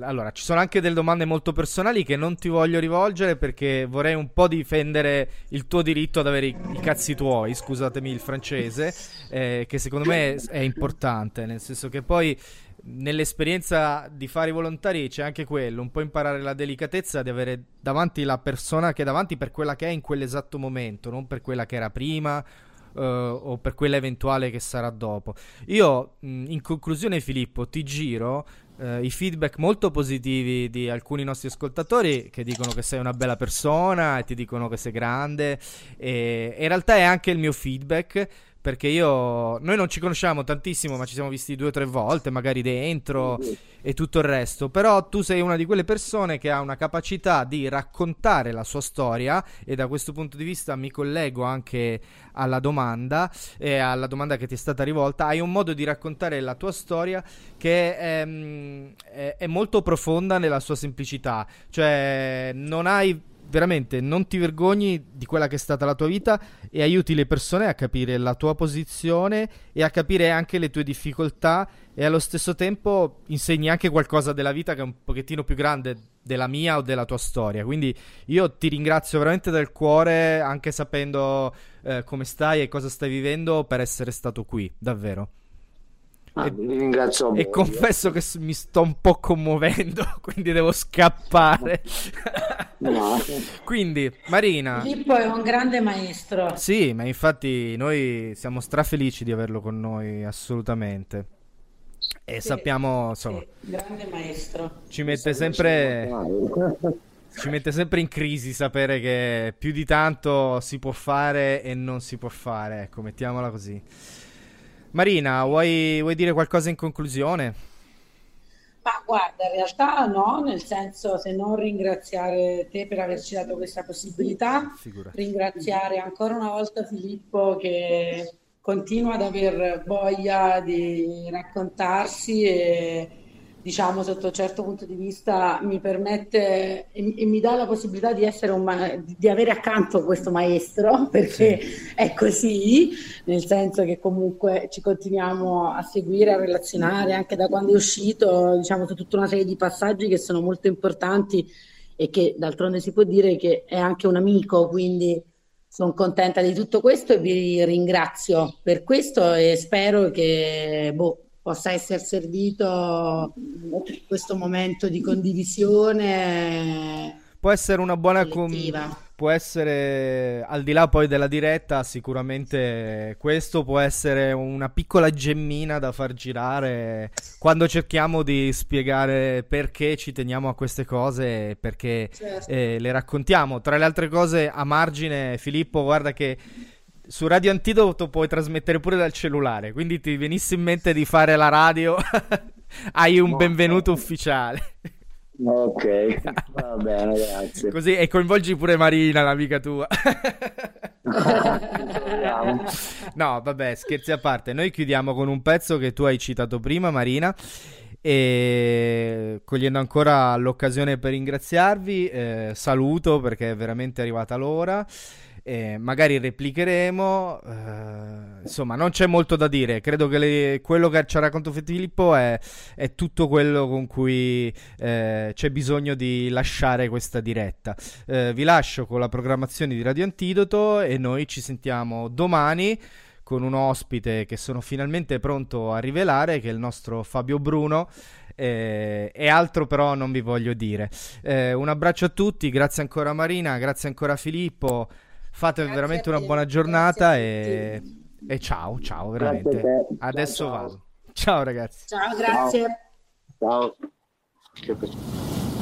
Allora, ci sono anche delle domande molto personali che non ti voglio rivolgere perché vorrei un po' difendere il tuo diritto ad avere i, i cazzi tuoi, scusatemi il francese, eh, che secondo me è, è importante, nel senso che poi nell'esperienza di fare i volontari c'è anche quello, un po' imparare la delicatezza di avere davanti la persona che è davanti per quella che è in quell'esatto momento, non per quella che era prima uh, o per quella eventuale che sarà dopo. Io, mh, in conclusione, Filippo, ti giro uh, i feedback molto positivi di alcuni nostri ascoltatori che dicono che sei una bella persona e ti dicono che sei grande. E in realtà è anche il mio feedback perché io noi non ci conosciamo tantissimo, ma ci siamo visti due o tre volte, magari dentro e tutto il resto. Però tu sei una di quelle persone che ha una capacità di raccontare la sua storia e da questo punto di vista mi collego anche alla domanda e alla domanda che ti è stata rivolta. Hai un modo di raccontare la tua storia che è, è, è molto profonda nella sua semplicità, cioè non hai veramente non ti vergogni di quella che è stata la tua vita e aiuti le persone a capire la tua posizione e a capire anche le tue difficoltà e allo stesso tempo insegni anche qualcosa della vita che è un pochettino più grande della mia o della tua storia. Quindi io ti ringrazio veramente del cuore, anche sapendo eh, come stai e cosa stai vivendo, per essere stato qui, davvero. Ah, e, ringrazio e confesso che mi sto un po' commuovendo, quindi devo scappare. No. quindi, Marina. Filippo è un grande maestro. Sì, ma infatti noi siamo strafelici di averlo con noi, assolutamente. E sì, sappiamo, insomma, sì, grande maestro. Ci mette sempre ci mette sempre in crisi sapere che più di tanto si può fare e non si può fare, ecco, mettiamola così. Marina, vuoi, vuoi dire qualcosa in conclusione? Ma guarda, in realtà no, nel senso se non ringraziare te per averci dato questa possibilità, Figurati. ringraziare ancora una volta Filippo che continua ad aver voglia di raccontarsi e diciamo sotto un certo punto di vista mi permette e, e mi dà la possibilità di, essere un ma- di avere accanto questo maestro perché sì. è così nel senso che comunque ci continuiamo a seguire a relazionare anche da quando è uscito diciamo su tutta una serie di passaggi che sono molto importanti e che d'altronde si può dire che è anche un amico quindi sono contenta di tutto questo e vi ringrazio per questo e spero che boh, possa essere servito questo momento di condivisione. Può essere una buona com- può essere al di là poi della diretta, sicuramente questo può essere una piccola gemmina da far girare quando cerchiamo di spiegare perché ci teniamo a queste cose e perché certo. eh, le raccontiamo. Tra le altre cose, a margine, Filippo, guarda che su Radio Antidoto puoi trasmettere pure dal cellulare, quindi ti venisse in mente di fare la radio, hai un benvenuto ufficiale. Ok, va bene, grazie. Così e coinvolgi pure Marina, l'amica tua. no, vabbè, scherzi a parte. Noi chiudiamo con un pezzo che tu hai citato prima, Marina. E cogliendo ancora l'occasione per ringraziarvi, eh, saluto perché è veramente arrivata l'ora eh, magari replicheremo. Eh, insomma, non c'è molto da dire. Credo che le, quello che ci ha raccontato Filippo è, è, tutto quello con cui eh, c'è bisogno di lasciare questa diretta. Eh, vi lascio con la programmazione di Radio Antidoto e noi ci sentiamo domani con un ospite che sono finalmente pronto a rivelare, che è il nostro Fabio Bruno. Eh, e altro però non vi voglio dire. Eh, un abbraccio a tutti, grazie ancora Marina, grazie ancora Filippo. Fate grazie veramente una buona giornata e, e, ciao, ciao, veramente. Adesso ciao, ciao. vado. Ciao ragazzi. Ciao, grazie. Ciao. ciao.